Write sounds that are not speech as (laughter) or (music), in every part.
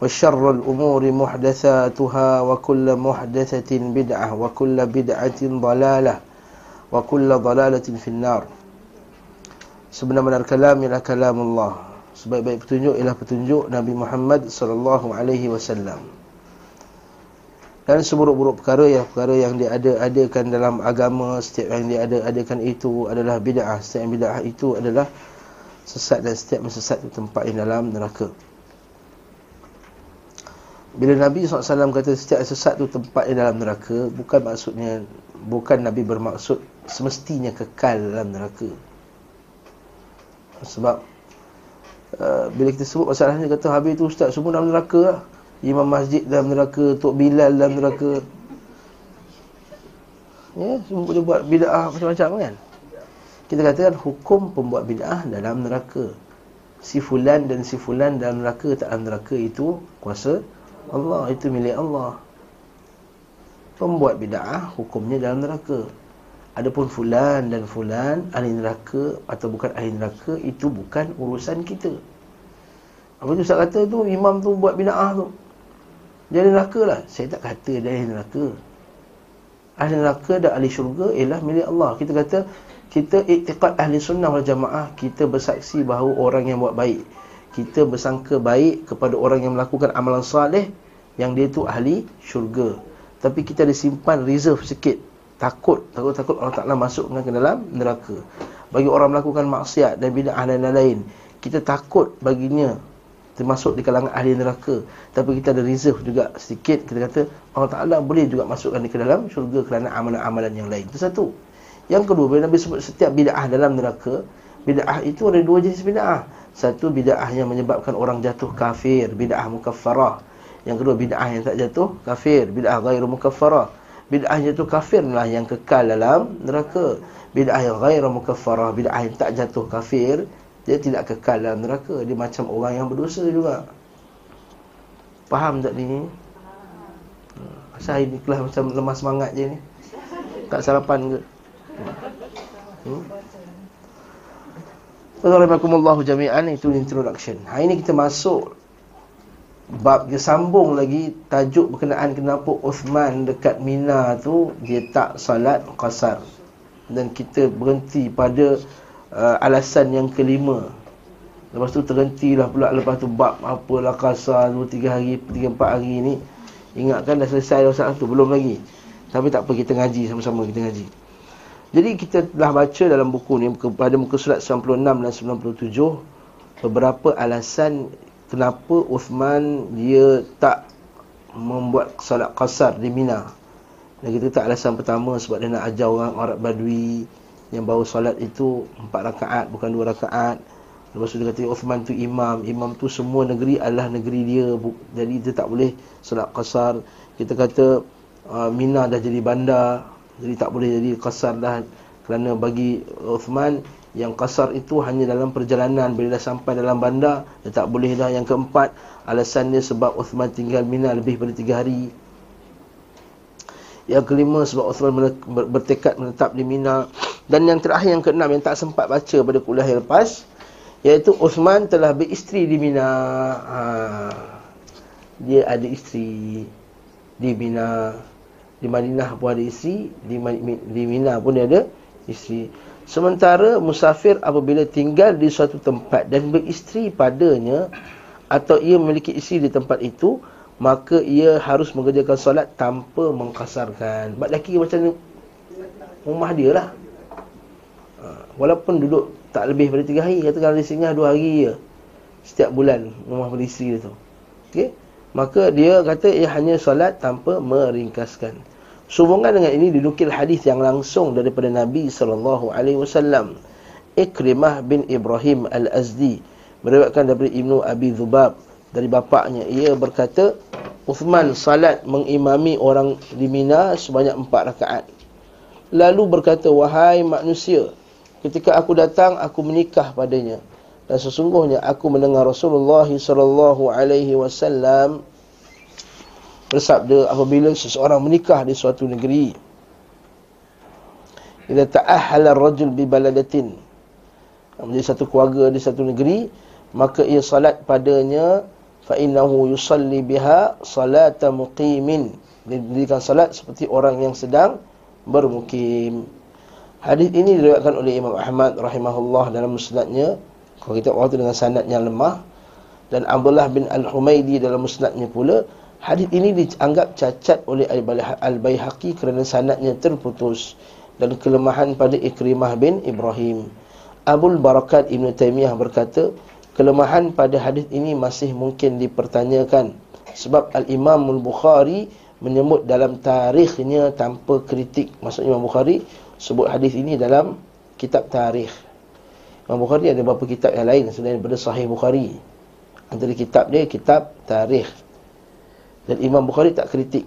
وشر الأمور محدثاتها وكل محدثة بدعة وكل بدعة ضلالة وكل ضلالة في النار Sebenar-benar kalam ialah kalam Allah Sebaik-baik petunjuk ialah petunjuk Nabi Muhammad sallallahu alaihi wasallam. Dan seburuk-buruk perkara yang perkara yang diada-adakan dalam agama setiap yang diada-adakan itu adalah bid'ah. Setiap yang bid'ah itu adalah sesat dan setiap sesat itu tempat di dalam neraka. Bila Nabi SAW kata setiap sesat itu tempat di dalam neraka, bukan maksudnya bukan Nabi bermaksud semestinya kekal dalam neraka. Sebab uh, Bila kita sebut masalahnya Kata habis tu ustaz Semua dalam neraka lah. Imam masjid dalam neraka Tok Bilal dalam neraka. Ya Semua boleh buat bida'ah macam-macam kan? Kita katakan Hukum pembuat bida'ah dalam neraka. Si fulan dan si fulan dalam neraka Tak dalam neraka itu Kuasa Allah Itu milik Allah Pembuat bida'ah Hukumnya dalam neraka Adapun fulan dan fulan ahli neraka atau bukan ahli neraka itu bukan urusan kita. Apa tu Ustaz kata tu imam tu buat bid'ah tu. Jadi neraka lah. Saya tak kata dia ahli neraka. Ahli neraka dan ahli syurga ialah milik Allah. Kita kata kita iktiqad ahli sunnah wal jamaah kita bersaksi bahawa orang yang buat baik. Kita bersangka baik kepada orang yang melakukan amalan salih yang dia tu ahli syurga. Tapi kita ada simpan reserve sikit takut takut-takut Allah Taala masukkan ke dalam neraka. Bagi orang melakukan maksiat dan bid'ah dan lain-lain, kita takut baginya termasuk di kalangan ahli neraka. Tapi kita ada reserve juga sedikit kita kata Allah Taala boleh juga masukkan di ke dalam syurga kerana amalan-amalan yang lain. Itu satu. Yang kedua, bila Nabi sebut setiap bid'ah dalam neraka, bid'ah itu ada dua jenis bid'ah. Satu bid'ah yang menyebabkan orang jatuh kafir, bid'ah mukaffarah. Yang kedua bid'ah yang tak jatuh kafir, bid'ah ghairu mukaffarah bid'ah itu kafir lah yang kekal dalam neraka. Bid'ah yang ghairu mukaffarah, bid'ah yang tak jatuh kafir, dia tidak kekal dalam neraka. Dia macam orang yang berdosa juga. Faham tak ni? Asal ini kelas macam lemah semangat je ni. Tak sarapan ke? Hmm? Assalamualaikum jami'an. Itu introduction. Hari ini kita masuk bab dia sambung lagi tajuk berkenaan kenapa Uthman dekat Mina tu dia tak salat qasar. Dan kita berhenti pada uh, alasan yang kelima. Lepas tu terhentilah pula lepas tu bab apalah qasar 2 3 hari 3 4 hari ni. Ingatkan dah selesai masalah tu belum lagi. Tapi tak apa kita ngaji sama-sama kita ngaji jadi kita telah baca dalam buku ni pada muka surat 96 dan 97 beberapa alasan kenapa Uthman dia tak membuat salat qasar di Mina. Dan kita tak alasan pertama sebab dia nak ajar orang Arab Badui yang bawa salat itu empat rakaat bukan dua rakaat. Lepas tu dia kata Uthman tu imam, imam tu semua negeri adalah negeri dia. Jadi dia tak boleh salat qasar. Kita kata uh, Mina dah jadi bandar, jadi tak boleh jadi qasar dah kerana bagi Uthman yang kasar itu hanya dalam perjalanan. Bila dah sampai dalam bandar Dia tak boleh dah. Yang keempat Alasannya sebab Uthman tinggal Mina lebih daripada tiga hari. Yang kelima Sebab Uthman bertekad menetap di Mina. Dan yang terakhir yang keenam Yang tak sempat baca pada kuliah yang lepas Iaitu Uthman telah beristeri di Mina. Ha. Dia ada isteri Di Mina Di Madinah pun ada isteri Di, di Mina pun ada isteri Sementara musafir apabila tinggal di suatu tempat dan beristeri padanya atau ia memiliki isteri di tempat itu, maka ia harus mengerjakan solat tanpa mengkasarkan. Mak lelaki macam rumah dia lah. Ha, walaupun duduk tak lebih daripada tiga hari, katakan dia singgah dua hari je. Setiap bulan rumah beristeri dia tu. Okay? Maka dia kata ia hanya solat tanpa meringkaskan. Sehubungan dengan ini dinukil hadis yang langsung daripada Nabi sallallahu alaihi wasallam. Ikrimah bin Ibrahim Al-Azdi meriwayatkan daripada Ibnu Abi Dzubab dari bapaknya ia berkata Uthman salat mengimami orang di Mina sebanyak empat rakaat lalu berkata wahai manusia ketika aku datang aku menikah padanya dan sesungguhnya aku mendengar Rasulullah sallallahu alaihi wasallam bersabda apabila seseorang menikah di suatu negeri idza ta'ahhala ar-rajul bi baladatin menjadi satu keluarga di satu negeri maka ia salat padanya fa innahu yusalli biha salata muqimin. Didirikan salat seperti orang yang sedang bermukim. Hadis ini diriwayatkan oleh Imam Ahmad rahimahullah dalam musnadnya kalau kita waktu dengan sanad yang lemah dan Abdullah bin Al-Humaidi dalam musnadnya pula hadis ini dianggap cacat oleh Al-Baihaqi kerana sanadnya terputus dan kelemahan pada Ikrimah bin Ibrahim. Abul Barakat Ibn Taymiyah berkata kelemahan pada hadis ini masih mungkin dipertanyakan sebab al-Imam al-Bukhari menyebut dalam tarikhnya tanpa kritik. Maksud Imam Bukhari sebut hadis ini dalam kitab tarikh Imam Bukhari ada beberapa kitab yang lain selain daripada Sahih Bukhari. Antara kitab dia kitab tarikh. Dan Imam Bukhari tak kritik.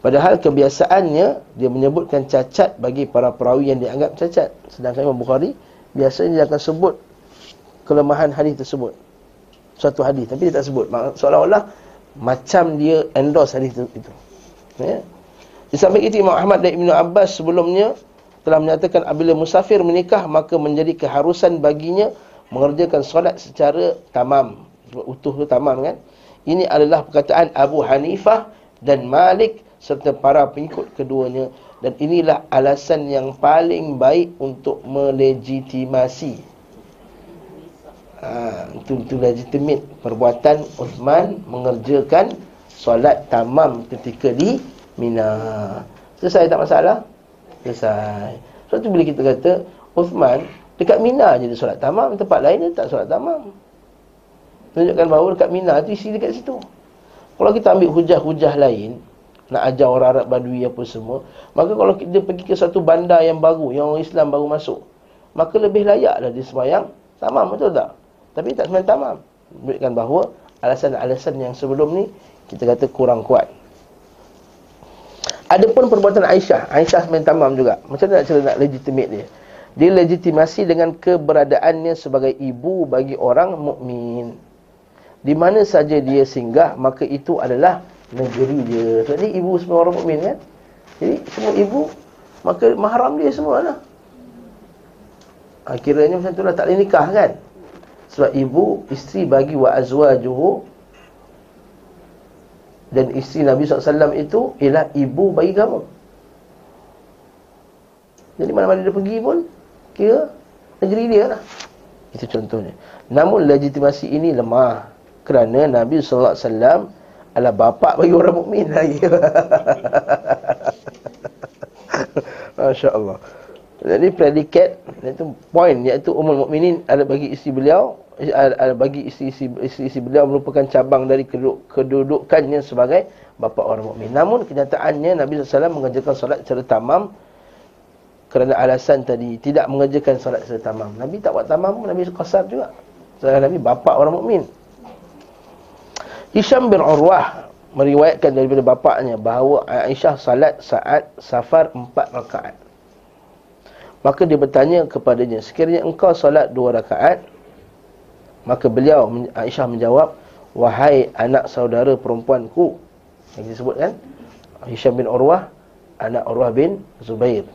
Padahal kebiasaannya dia menyebutkan cacat bagi para perawi yang dianggap cacat. Sedangkan Imam Bukhari biasanya dia akan sebut kelemahan hadis tersebut. Suatu hadis tapi dia tak sebut. Seolah-olah macam dia endorse hadis itu. Ya. Di samping itu Imam Ahmad dan Ibnu Abbas sebelumnya telah menyatakan apabila musafir menikah maka menjadi keharusan baginya mengerjakan solat secara tamam. Utuh tu tamam kan? Ini adalah perkataan Abu Hanifah dan Malik serta para pengikut keduanya. Dan inilah alasan yang paling baik untuk melegitimasi ha, itu, itu legitimate perbuatan Uthman mengerjakan solat tamam ketika di Mina. Selesai tak masalah selesai sebab tu bila kita kata Uthman dekat Mina je dia solat tamam tempat lain dia tak solat tamam tunjukkan bahawa dekat Mina tu isi dekat situ kalau kita ambil hujah-hujah lain nak ajar orang Arab Badui apa semua maka kalau kita pergi ke satu bandar yang baru yang orang Islam baru masuk maka lebih layaklah dia sembahyang tamam betul tak tapi tak sebenarnya tamam. Menunjukkan bahawa alasan-alasan yang sebelum ni kita kata kurang kuat. Adapun perbuatan Aisyah, Aisyah sebenarnya tamam juga. Macam mana nak cara nak legitimate dia? Dia legitimasi dengan keberadaannya sebagai ibu bagi orang mukmin. Di mana saja dia singgah, maka itu adalah negeri dia. Jadi ibu semua orang mukmin kan? Jadi semua ibu, maka mahram dia semua lah. Akhirnya macam itulah tak boleh nikah kan? Sebab ibu, isteri bagi wa azwajuhu dan isteri Nabi SAW itu ialah ibu bagi kamu. Jadi mana-mana dia pergi pun, kira negeri dia lah. Itu contohnya. Namun legitimasi ini lemah. Kerana Nabi SAW adalah bapa bagi orang mukmin (laughs) lagi. Masya Allah. Jadi predikat, itu point, iaitu umul mukminin ada bagi isteri beliau bagi isteri-isteri beliau merupakan cabang dari kedudukannya sebagai bapa orang mukmin. Namun kenyataannya Nabi SAW mengerjakan solat secara tamam kerana alasan tadi tidak mengerjakan solat secara tamam. Nabi tak buat tamam, Nabi qasar juga. Sebab Nabi bapa orang mukmin. Hisham bin Urwah meriwayatkan daripada bapaknya bahawa Aisyah salat saat safar empat rakaat. Maka dia bertanya kepadanya, sekiranya engkau salat dua rakaat, Maka beliau Aisyah menjawab Wahai anak saudara perempuanku Yang disebut kan Hisham bin Urwah Anak Urwah bin Zubair.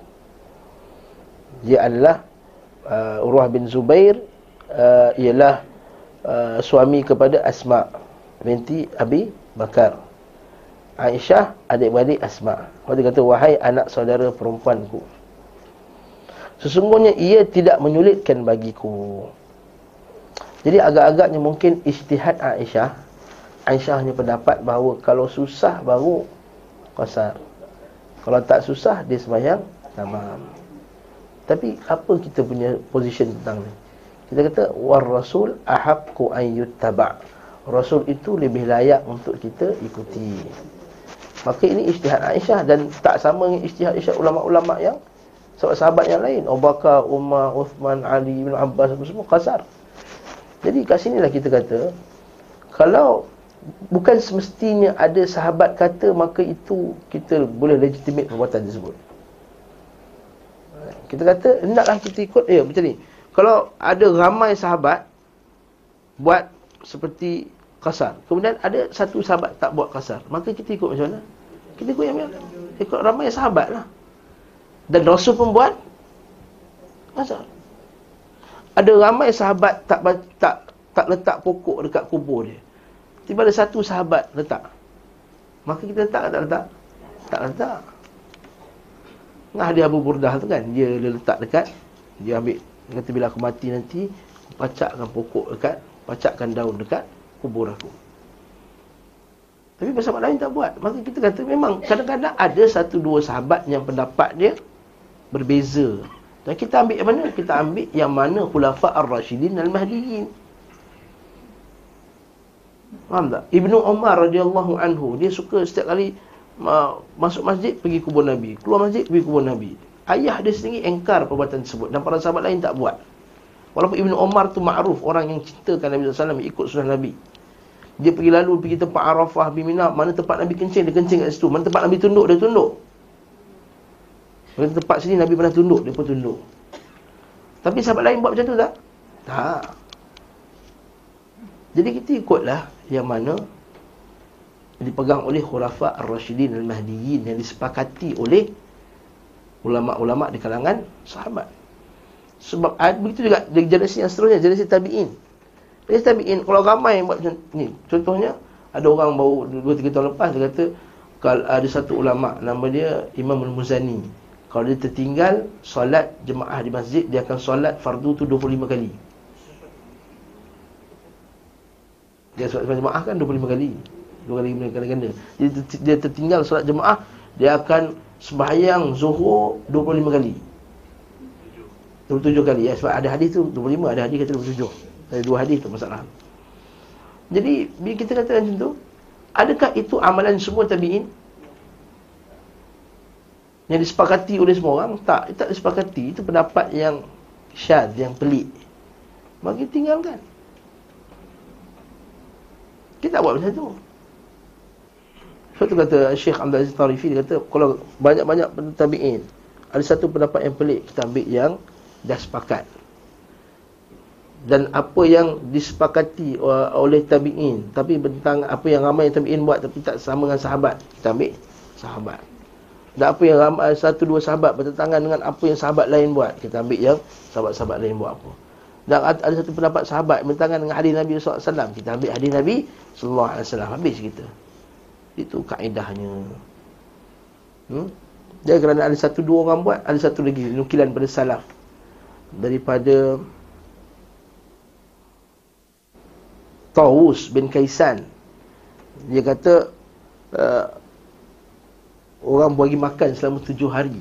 Dia adalah uh, Urwah bin Zubair uh, Ialah uh, Suami kepada Asma Binti Abi Bakar. Aisyah adik-beradik Asma. Dia kata Wahai anak saudara perempuanku Sesungguhnya ia tidak menyulitkan bagiku jadi agak-agaknya mungkin ijtihad Aisyah Aisyah hanya pendapat bahawa kalau susah baru qasar. Kalau tak susah dia sembahyang tamam. Tapi apa kita punya position tentang ni? Kita kata war rasul ahaqqu an yuttaba. Rasul itu lebih layak untuk kita ikuti. Maka ini ijtihad Aisyah dan tak sama dengan ijtihad Aisyah ulama-ulama yang sahabat-sahabat yang lain, Abu Bakar, Umar, Uthman, Ali bin Abbas semua qasar. Jadi kat sinilah kita kata Kalau bukan semestinya ada sahabat kata maka itu kita boleh legitimate perbuatan tersebut. Kita kata hendaklah kita ikut ya macam ni. Kalau ada ramai sahabat buat seperti kasar. Kemudian ada satu sahabat tak buat kasar. Maka kita ikut macam mana? Kita ikut yang mana? Ikut ramai sahabat lah. Dan Rasul pun buat kasar. Ada ramai sahabat tak tak tak letak pokok dekat kubur dia. Tiba ada satu sahabat letak. Maka kita letak tak letak? Tak letak. Nah dia Abu Burdah tu kan, dia, letak dekat, dia ambil, dia kata bila aku mati nanti, pacakkan pokok dekat, pacakkan daun dekat kubur aku. Tapi sahabat lain tak buat. Maka kita kata memang kadang-kadang ada satu dua sahabat yang pendapat dia berbeza. Dan kita ambil yang mana? Kita ambil yang mana khulafa ar-rasyidin al-mahdiyin. Faham tak? Ibnu Umar radhiyallahu anhu dia suka setiap kali uh, masuk masjid pergi kubur Nabi, keluar masjid pergi kubur Nabi. Ayah dia sendiri engkar perbuatan tersebut dan para sahabat lain tak buat. Walaupun Ibnu Umar tu makruf orang yang cintakan Nabi sallallahu alaihi ikut sunnah Nabi. Dia pergi lalu pergi tempat Arafah bin Mina, mana tempat Nabi kencing dia kencing kat situ, mana tempat Nabi tunduk dia tunduk. Mana tempat sini Nabi pernah tunduk dia pun tunduk. Tapi sahabat lain buat macam tu tak? Tak. Jadi kita ikutlah yang mana dipegang oleh khulafa ar-rasyidin al-mahdiyyin yang disepakati oleh ulama-ulama di kalangan sahabat. Sebab begitu juga di generasi yang seterusnya, generasi tabi'in. Generasi tabi'in, kalau ramai yang buat macam ni, contohnya, ada orang baru 2-3 tahun lepas, dia kata, kalau ada satu ulama, nama dia Imam Al-Muzani. Kalau dia tertinggal solat jemaah di masjid, dia akan solat fardu tu 25 kali. Dia solat jemaah kan 25 kali. Dua kali ganda-ganda. Dia, dia tertinggal solat jemaah, dia akan sembahyang zuhur 25 kali. 27 kali ya sebab ada hadis tu 25 ada hadis kata 27 ada dua hadis tu masalah jadi bila kita kata macam tu adakah itu amalan semua tabi'in yang disepakati oleh semua orang tak tak disepakati itu pendapat yang syad yang pelik. Bagi tinggalkan. Kita buat macam tu. Sebab tu kata Syekh Abdul Aziz Tarifi Dia kata Kalau banyak-banyak tabi'in Ada satu pendapat yang pelik Kita ambil yang Dah sepakat. Dan apa yang disepakati oleh tabi'in Tapi tentang apa yang ramai tabi'in buat Tapi tak sama dengan sahabat Kita ambil sahabat Dan apa yang ramai Satu dua sahabat bertentangan dengan Apa yang sahabat lain buat Kita ambil yang sahabat-sahabat lain buat apa dan ada satu pendapat sahabat bertentangan dengan hadis Nabi SAW. Kita ambil hadis Nabi SAW. Habis kita. Itu kaedahnya. Hmm? Dia kerana ada satu dua orang buat, ada satu lagi nukilan pada salaf. Daripada Tawus bin Kaisan. Dia kata, uh, orang bagi makan selama tujuh hari.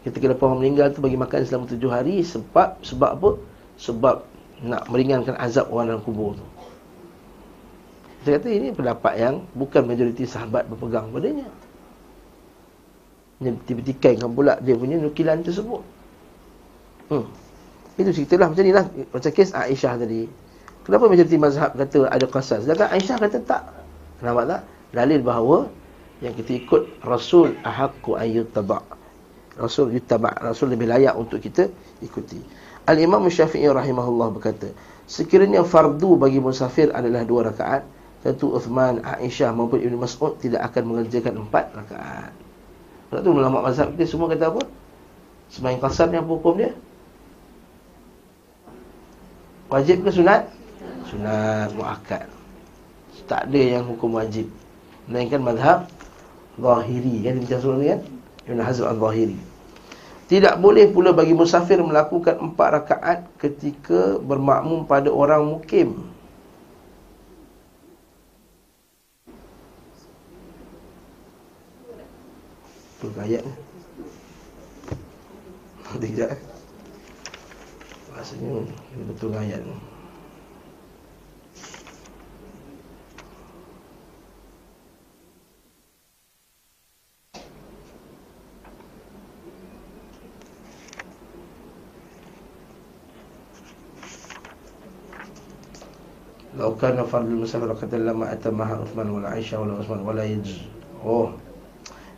Ketika lepas orang meninggal tu bagi makan selama tujuh hari Sebab Sebab apa? Sebab nak meringankan azab orang dalam kubur tu Saya kata ini pendapat yang Bukan majoriti sahabat berpegang padanya Ini tiba-tiba kan pula dia punya nukilan tersebut hmm. Itu ceritalah macam ni lah Macam kes Aisyah tadi Kenapa majoriti mazhab kata ada qasas Sedangkan Aisyah kata tak Kenapa tak? Dalil bahawa Yang kita ikut Rasul ahakku ayyut tabak Rasul yutaba Rasul lebih layak untuk kita ikuti. Al-Imam Syafi'i rahimahullah berkata, sekiranya fardu bagi musafir adalah dua rakaat, tentu Uthman, Aisyah maupun Ibn Mas'ud tidak akan mengerjakan empat rakaat. Sebab tu ulama mazhab kita semua kata apa? Sembahyang qasar apa hukum dia? Wajib ke sunat? Sunat muakkad. Tak ada yang hukum wajib. Melainkan mazhab zahiri kan? Kita sebut kan? Ibn Hazm al-Zahiri. Tidak boleh pula bagi musafir melakukan empat rakaat ketika bermakmum pada orang mukim. Betul ayat ni? Tidak Rasanya betul ayat ni Lau kana fardul musafir kata lama atamaha Uthman wala Aisyah wala Uthman wala yajz. Oh.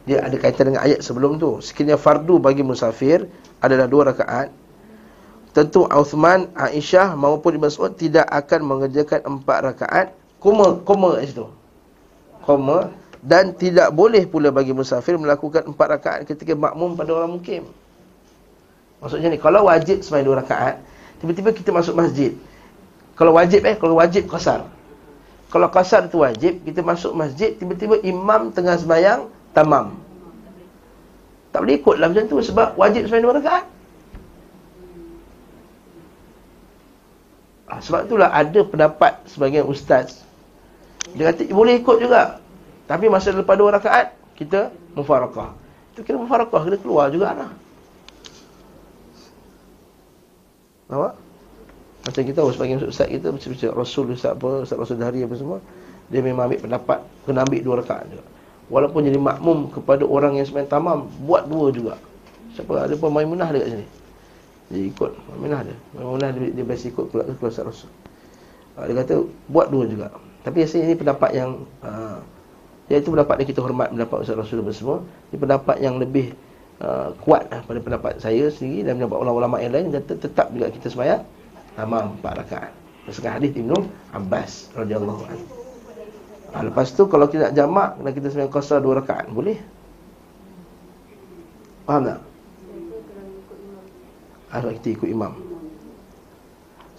Dia ada kaitan dengan ayat sebelum tu. Sekiranya fardu bagi musafir adalah dua rakaat, tentu Uthman, Aisyah maupun Ibn Mas'ud tidak akan mengerjakan empat rakaat. Koma, koma kat situ. Koma. Dan tidak boleh pula bagi musafir melakukan empat rakaat ketika makmum pada orang mukim. Maksudnya ni, kalau wajib sembahyang dua rakaat, tiba-tiba kita masuk masjid. Kalau wajib eh, kalau wajib kasar. Kalau kasar tu wajib, kita masuk masjid, tiba-tiba imam tengah sembahyang, tamam. Tak boleh ikutlah macam tu sebab wajib sembahyang dua rakaat. Ha, sebab itulah ada pendapat sebagian ustaz. Dia kata boleh ikut juga. Tapi masa lepas dua rakaat, kita mufarakah. Itu kira mufarakah, kita keluar juga lah. Nampak? Macam kita tahu sebagian ustaz kita macam Rasul ustaz apa, ustaz Rasul Dari apa semua, dia memang ambil pendapat kena ambil dua rakaat juga. Walaupun jadi makmum kepada orang yang sembahyang tamam, buat dua juga. Siapa ada pun Maimunah dekat sini. Dia ikut Maimunah ada. Maimunah dia, dia biasa ikut keluar ke ustaz Rasul. Uh, dia kata buat dua juga. Tapi rasanya ini pendapat yang uh, ya itu pendapat yang kita hormat pendapat ustaz Rasul dan semua. Ini pendapat yang lebih uh, kuat lah pada pendapat saya sendiri dan pendapat ulama-ulama yang lain kata tetap juga kita sembahyang tamam empat rakaat. Berdasarkan hadis Ibnu Abbas radhiyallahu anhu. Ha, lepas tu kalau kita nak jamak dan kita sembahyang qasar dua rakaat, boleh? Faham tak? Ada kita ikut imam.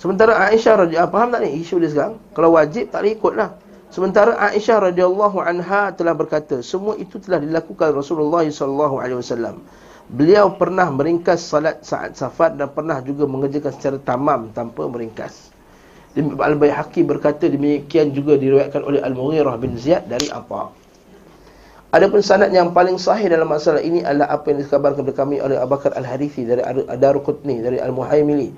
Sementara Aisyah radhiyallahu faham tak ni isu dia sekarang? Kalau wajib tak ikutlah. Sementara Aisyah radhiyallahu anha telah berkata, semua itu telah dilakukan Rasulullah sallallahu alaihi wasallam. Beliau pernah meringkas salat saat safar dan pernah juga mengerjakan secara tamam tanpa meringkas. Al-Bayhaqi berkata demikian juga diriwayatkan oleh Al-Mughirah bin Ziyad dari apa? Adapun sanad yang paling sahih dalam masalah ini adalah apa yang dikabarkan kepada kami oleh Abu Bakar Al-Harithi dari Ad-Daruqutni dari Al-Muhaimili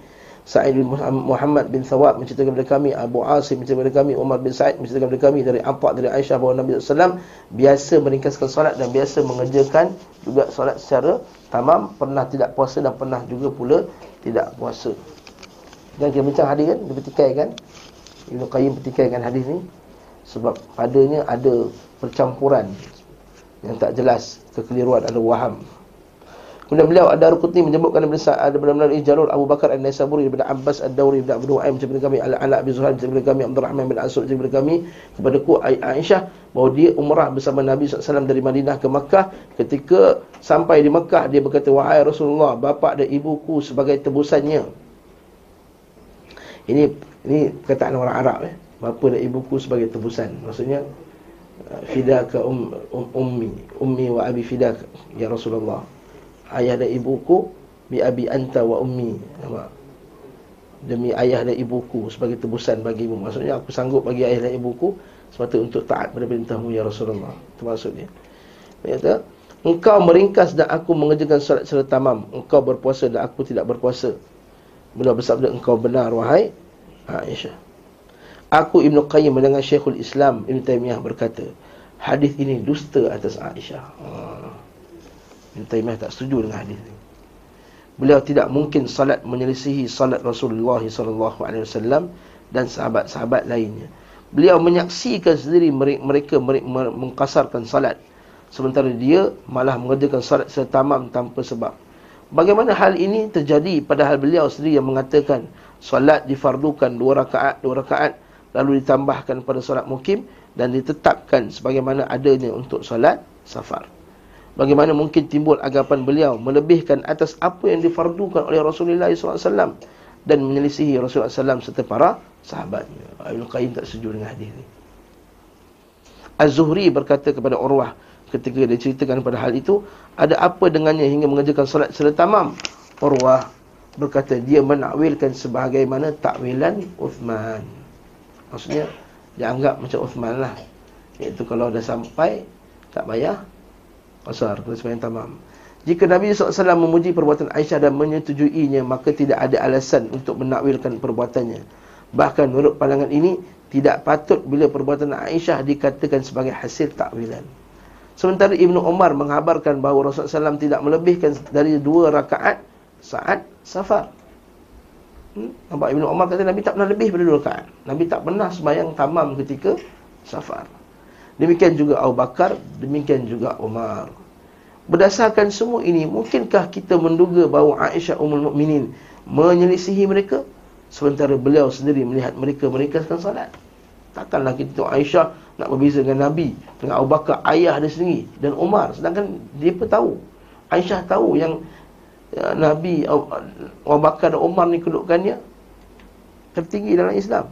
Sa'id bin Muhammad bin Thawab menceritakan kepada kami Abu Asim menceritakan kepada kami Umar bin Sa'id menceritakan kepada kami dari Ampak dari Aisyah bahawa Nabi SAW biasa meringkaskan solat dan biasa mengerjakan juga solat secara tamam pernah tidak puasa dan pernah juga pula tidak puasa. Dan kita bincang hadis kan dia petikai kan Ibn Qayyim petikai kan hadis ni sebab padanya ada percampuran yang tak jelas kekeliruan ada waham Kemudian beliau ada Rukutni menyebutkan daripada ada benar-benar jalur Abu Bakar An-Naisaburi daripada Abbas Ad-Dawri daripada Abu Nu'aim daripada kami Al-Ala bin Zuhair daripada kami Abdul Rahman bin Asud daripada kami kepada ku Aisyah bahawa dia umrah bersama Nabi SAW dari Madinah ke Makkah. Ketika sampai di Makkah dia berkata wahai Rasulullah bapa dan ibuku sebagai tebusannya. Ini ini perkataan orang Arab eh. Bapa dan ibuku sebagai tebusan. Maksudnya fidaka um, um, ummi ummi wa abi fidaka ya Rasulullah ayah dan ibuku bi abi anta wa ummi. Nampak? Demi ayah dan ibuku sebagai tebusan bagimu maksudnya aku sanggup bagi ayah dan ibuku semata untuk taat pada perintahmu ya Rasulullah. Itu maksudnya kata engkau meringkas dan aku mengerjakan solat secara tamam. Engkau berpuasa dan aku tidak berpuasa. Beliau bersabda engkau benar wahai Aisyah. Aku Ibnu Qayyim mendengar Syekhul Islam Ibn Taymiyah berkata hadis ini dusta atas Aisyah. Ha. Ibn Taymiyah tak setuju dengan hadis ini. Beliau tidak mungkin salat menyelisihi salat Rasulullah SAW dan sahabat-sahabat lainnya. Beliau menyaksikan sendiri mereka, mereka mengkasarkan salat. Sementara dia malah mengerjakan salat setamam tanpa sebab. Bagaimana hal ini terjadi padahal beliau sendiri yang mengatakan salat difardukan dua rakaat, dua rakaat lalu ditambahkan pada salat mukim dan ditetapkan sebagaimana adanya untuk salat safar. Bagaimana mungkin timbul agapan beliau melebihkan atas apa yang difardukan oleh Rasulullah SAW dan menyelisihi Rasulullah SAW serta para sahabatnya. Ibn Qayyim tak setuju dengan hadis ini. Az-Zuhri berkata kepada Urwah ketika dia ceritakan pada hal itu, ada apa dengannya hingga mengerjakan salat secara tamam? Urwah berkata dia menakwilkan sebagaimana takwilan Uthman. Maksudnya dia anggap macam Uthman lah. Iaitu kalau dah sampai tak payah Qasar, kena sembahyang tamam. Jika Nabi SAW memuji perbuatan Aisyah dan menyetujuinya, maka tidak ada alasan untuk menakwilkan perbuatannya. Bahkan menurut pandangan ini, tidak patut bila perbuatan Aisyah dikatakan sebagai hasil takwilan. Sementara Ibnu Umar menghabarkan bahawa Rasulullah SAW tidak melebihkan dari dua rakaat saat safar. Hmm? Nampak Ibn Umar kata Nabi tak pernah lebih pada dua rakaat. Nabi tak pernah sembahyang tamam ketika safar. Demikian juga Abu Bakar, demikian juga Umar. Berdasarkan semua ini, mungkinkah kita menduga bahawa Aisyah Ummul Mukminin menyelisihi mereka sementara beliau sendiri melihat mereka meringkaskan salat? Takkanlah kita tengok Aisyah nak berbeza dengan Nabi, dengan Abu Bakar ayah dia sendiri dan Umar sedangkan dia pun tahu. Aisyah tahu yang ya, Nabi Abu Bakar dan Umar ni kedudukannya tertinggi dalam Islam.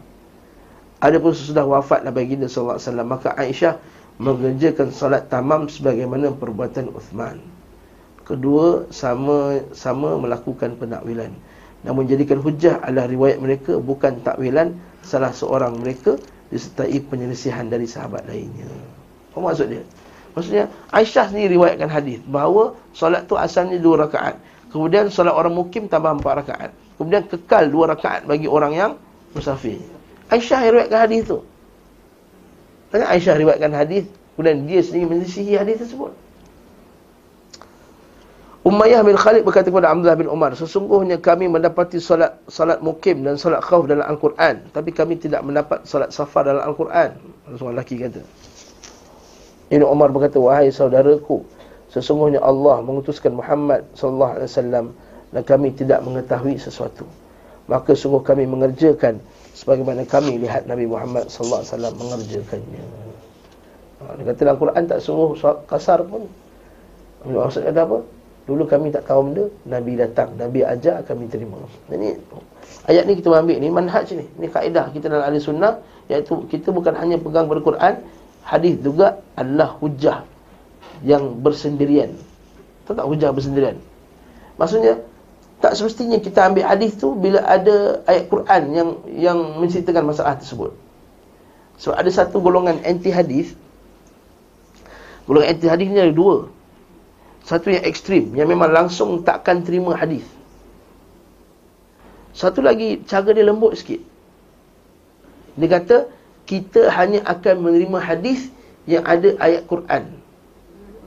Adapun sesudah wafat Nabi kita sallallahu alaihi wasallam maka Aisyah mengerjakan solat tamam sebagaimana perbuatan Uthman. Kedua sama sama melakukan penakwilan. Namun jadikan hujah adalah riwayat mereka bukan takwilan salah seorang mereka disertai penyelesihan dari sahabat lainnya. Apa maksud dia? Maksudnya Aisyah sendiri riwayatkan hadis bahawa solat tu asalnya dua rakaat. Kemudian solat orang mukim tambah empat rakaat. Kemudian kekal dua rakaat bagi orang yang musafir. Aisyah yang riwayatkan hadis tu. Tanya Aisyah riwayatkan hadis, kemudian dia sendiri menyisihi hadis tersebut. Umayyah bin Khalid berkata kepada Abdullah bin Umar, sesungguhnya kami mendapati solat solat mukim dan solat khauf dalam Al-Quran, tapi kami tidak mendapat solat safar dalam Al-Quran. Seorang lelaki kata. Ibn Umar berkata, wahai saudaraku, Sesungguhnya Allah mengutuskan Muhammad sallallahu alaihi wasallam dan kami tidak mengetahui sesuatu. Maka sungguh kami mengerjakan sebagaimana kami lihat Nabi Muhammad sallallahu alaihi wasallam mengerjakannya. Ha, dia kata dalam Quran tak sungguh kasar pun. Maksudnya kata apa? Dulu kami tak tahu benda, Nabi datang, Nabi ajar kami terima. Ini ayat ni kita ambil ni manhaj ni. Ni kaedah kita dalam ahli sunnah iaitu kita bukan hanya pegang pada Quran, hadis juga adalah hujah yang bersendirian. Tahu tak hujah bersendirian? Maksudnya tak semestinya kita ambil hadis tu bila ada ayat Quran yang yang menceritakan masalah tersebut. Sebab ada satu golongan anti hadis. Golongan anti hadis ni ada dua. Satu yang ekstrim yang memang langsung takkan terima hadis. Satu lagi cara dia lembut sikit. Dia kata kita hanya akan menerima hadis yang ada ayat Quran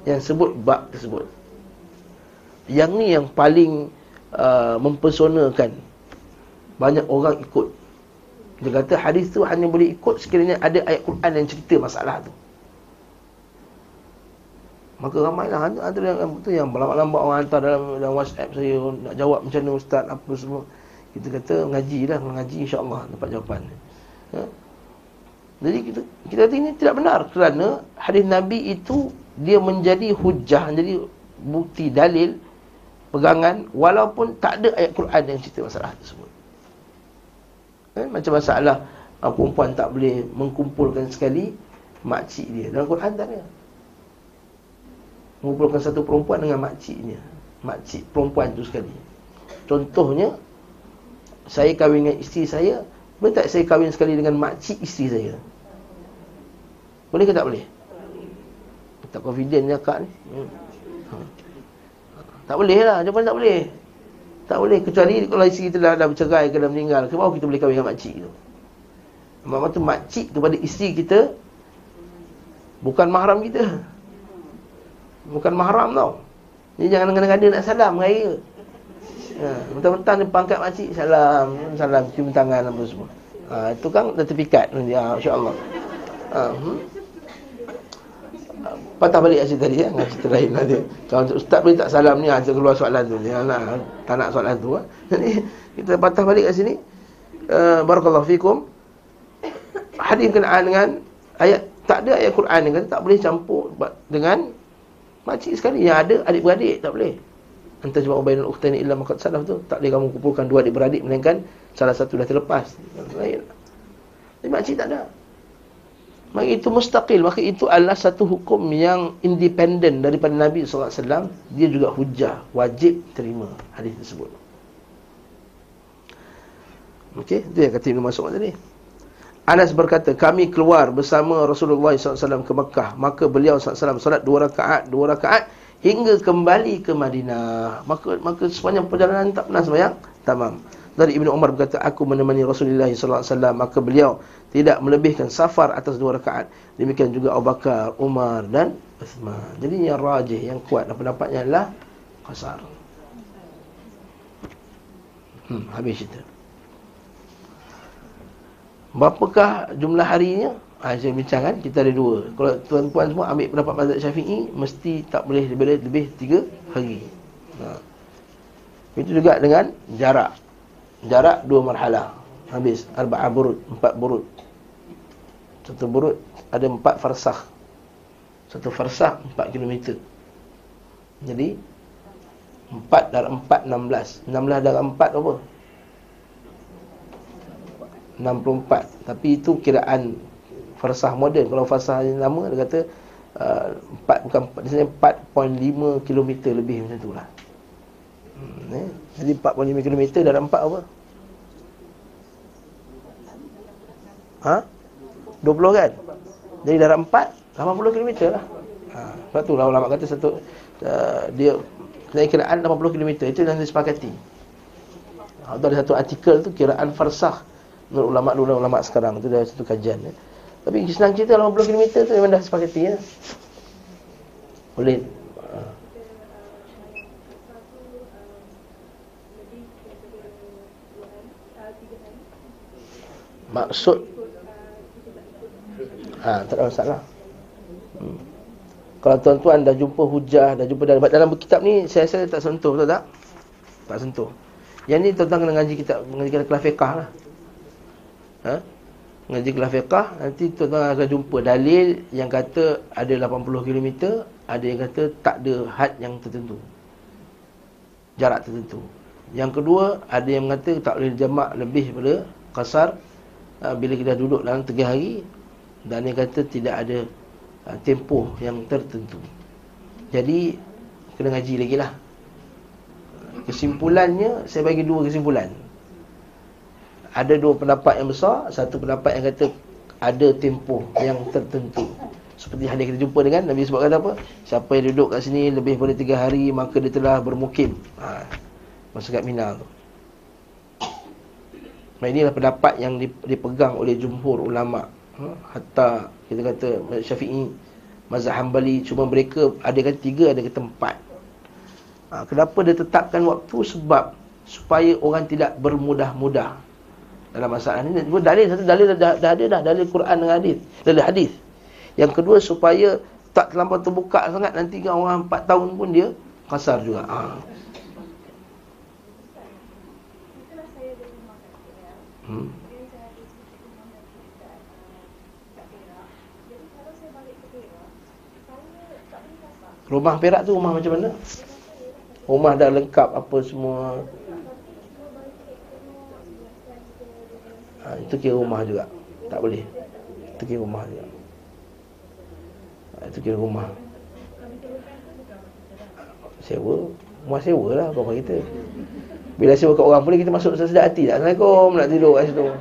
yang sebut bab tersebut. Yang ni yang paling uh, mempersonakan banyak orang ikut. Dia kata hadis tu hanya boleh ikut sekiranya ada ayat Quran yang cerita masalah tu. Maka ramailah antara yang betul yang lambat-lambat orang hantar dalam, dalam WhatsApp saya nak jawab macam mana ustaz apa semua. Kita kata ngaji lah, ngaji insya-Allah dapat jawapan. Ha? Jadi kita kita kata ini tidak benar kerana hadis Nabi itu dia menjadi hujah jadi bukti dalil pegangan walaupun tak ada ayat Quran yang cerita masalah tersebut. Eh, macam masalah uh, perempuan tak boleh mengkumpulkan sekali makcik dia. Dalam Quran tak ada. Mengumpulkan satu perempuan dengan makciknya makcik perempuan tu sekali. Contohnya saya kahwin dengan isteri saya boleh tak saya kahwin sekali dengan makcik isteri saya? Boleh ke tak boleh? Tak confident ni akak ni. Hmm. Tak boleh lah. Pun tak boleh. Tak boleh. Kecuali kalau isteri kita dah, dah bercerai ke dah meninggal. Ke kita boleh kahwin dengan makcik tu. Mak tu makcik kepada isteri kita. Bukan mahram kita. Bukan mahram tau. Jadi jangan dia nak salam raya. Ha, mentang-mentang dia pangkat makcik salam, salam cium tangan apa semua. Ha, itu kan sertifikat nanti ha, insya-Allah. Ha, hmm? Patah balik asyik tadi ya, ngaji terakhir nanti. Kalau ustaz boleh tak salam ni ada keluar soalan tu. Ya nak tak nak soalan tu. Ha. Jadi kita patah balik kat sini. Uh, barakallahu fikum. Hadis kenaan dengan ayat tak ada ayat Quran yang kata tak boleh campur dengan makcik sekali yang ada adik-beradik tak boleh. Antara sebab ubainul ukhtani illa maqad salaf tu tak boleh kamu kumpulkan dua adik-beradik melainkan salah satu dah terlepas. Lain. Jadi makcik tak ada. Maka itu mustaqil. Maka itu adalah satu hukum yang independen daripada Nabi SAW Dia juga hujah Wajib terima hadis tersebut. Okey, itu yang kata Ibn Mas'ud tadi. Anas berkata, kami keluar bersama Rasulullah SAW ke Mekah. Maka beliau SAW salat dua rakaat Dua rakaat hingga kembali ke Madinah. Maka maka sepanjang perjalanan tak pernah sembahyang. Tamam dari Ibnu Umar berkata aku menemani Rasulullah sallallahu alaihi wasallam maka beliau tidak melebihkan safar atas dua rakaat demikian juga Abu Bakar Umar dan Uthman jadi yang rajih yang kuat dan pendapatnya adalah qasar hmm habis cerita Berapakah jumlah harinya? Ha, saya bincang kan, kita ada dua. Kalau tuan-tuan semua ambil pendapat mazhab syafi'i, mesti tak boleh lebih, lebih tiga hari. Ha. Itu juga dengan jarak. Jarak dua marhalah. Habis, arba'a burut, empat burut. Satu burut ada empat farsah. Satu farsah empat kilometer. Jadi, empat darab empat, enam belas. Enam belas darab empat apa? 64 Tapi itu kiraan farsah moden Kalau farsah yang lama dia kata uh, 4, bukan 4.5 km lebih macam tu lah hmm, eh? Jadi 4.5 km dalam 4 apa? Ha? 20 kan? Jadi dalam 4 80 km lah ha, Sebab tu lah ulama kata satu uh, Dia Kena kiraan 80 km Itu yang disepakati ha, Ada satu artikel tu Kiraan farsah Menurut ulama dulu ulama sekarang tu dah satu kajian ya. Tapi senang cerita 80 km tu memang dah sepakati ya. Boleh. Ha. Maksud Ha, tak ada masalah. Hmm. Kalau tuan-tuan dah jumpa hujah, dah jumpa dalam dalam kitab ni saya rasa tak sentuh betul tak? Tak sentuh. Yang ni tuan-tuan kena ngaji kitab, ngaji kitab fiqh lah ha? Ngaji kelas fiqah Nanti tuan-tuan akan jumpa dalil Yang kata ada 80 km Ada yang kata tak ada had yang tertentu Jarak tertentu Yang kedua Ada yang kata tak boleh jamak lebih daripada Kasar ha, Bila kita duduk dalam 3 hari Dan yang kata tidak ada ha, Tempoh yang tertentu. Jadi Kena ngaji lagi lah. Kesimpulannya Saya bagi dua kesimpulan. Ada dua pendapat yang besar Satu pendapat yang kata Ada tempoh yang tertentu. Seperti yang kita jumpa dengan Nabi sebut kata apa? Siapa yang duduk kat sini lebih daripada tiga hari Maka dia telah bermukim. Ha, Masa kat Mina tu. Nah inilah pendapat yang dipegang oleh jumhur ulama. Ha, hatta kita kata Syafi'i, Mazhab Hambali cuma mereka ada kata tiga ada kata empat. Ha, kenapa dia tetapkan waktu sebab supaya orang tidak bermudah-mudah dalam masalah ini pun dalil satu dalil dah, dah ada dah dalil Quran dengan hadis dalil hadis yang kedua supaya tak terlampau terbuka sangat nanti kan orang 4 tahun pun dia kasar juga ha. hmm. Rumah Perak tu rumah macam mana? Rumah dah lengkap apa semua? Ha, Itu kira rumah juga. Tak boleh. Itu kira rumah juga. Ha, Itu kira rumah. Sewa? Rumah sewa lah Kau kita. Bila sewa kat orang boleh Kita masuk sesedap hati. Tak Assalamualaikum Nak tidur kat situ. (laughs)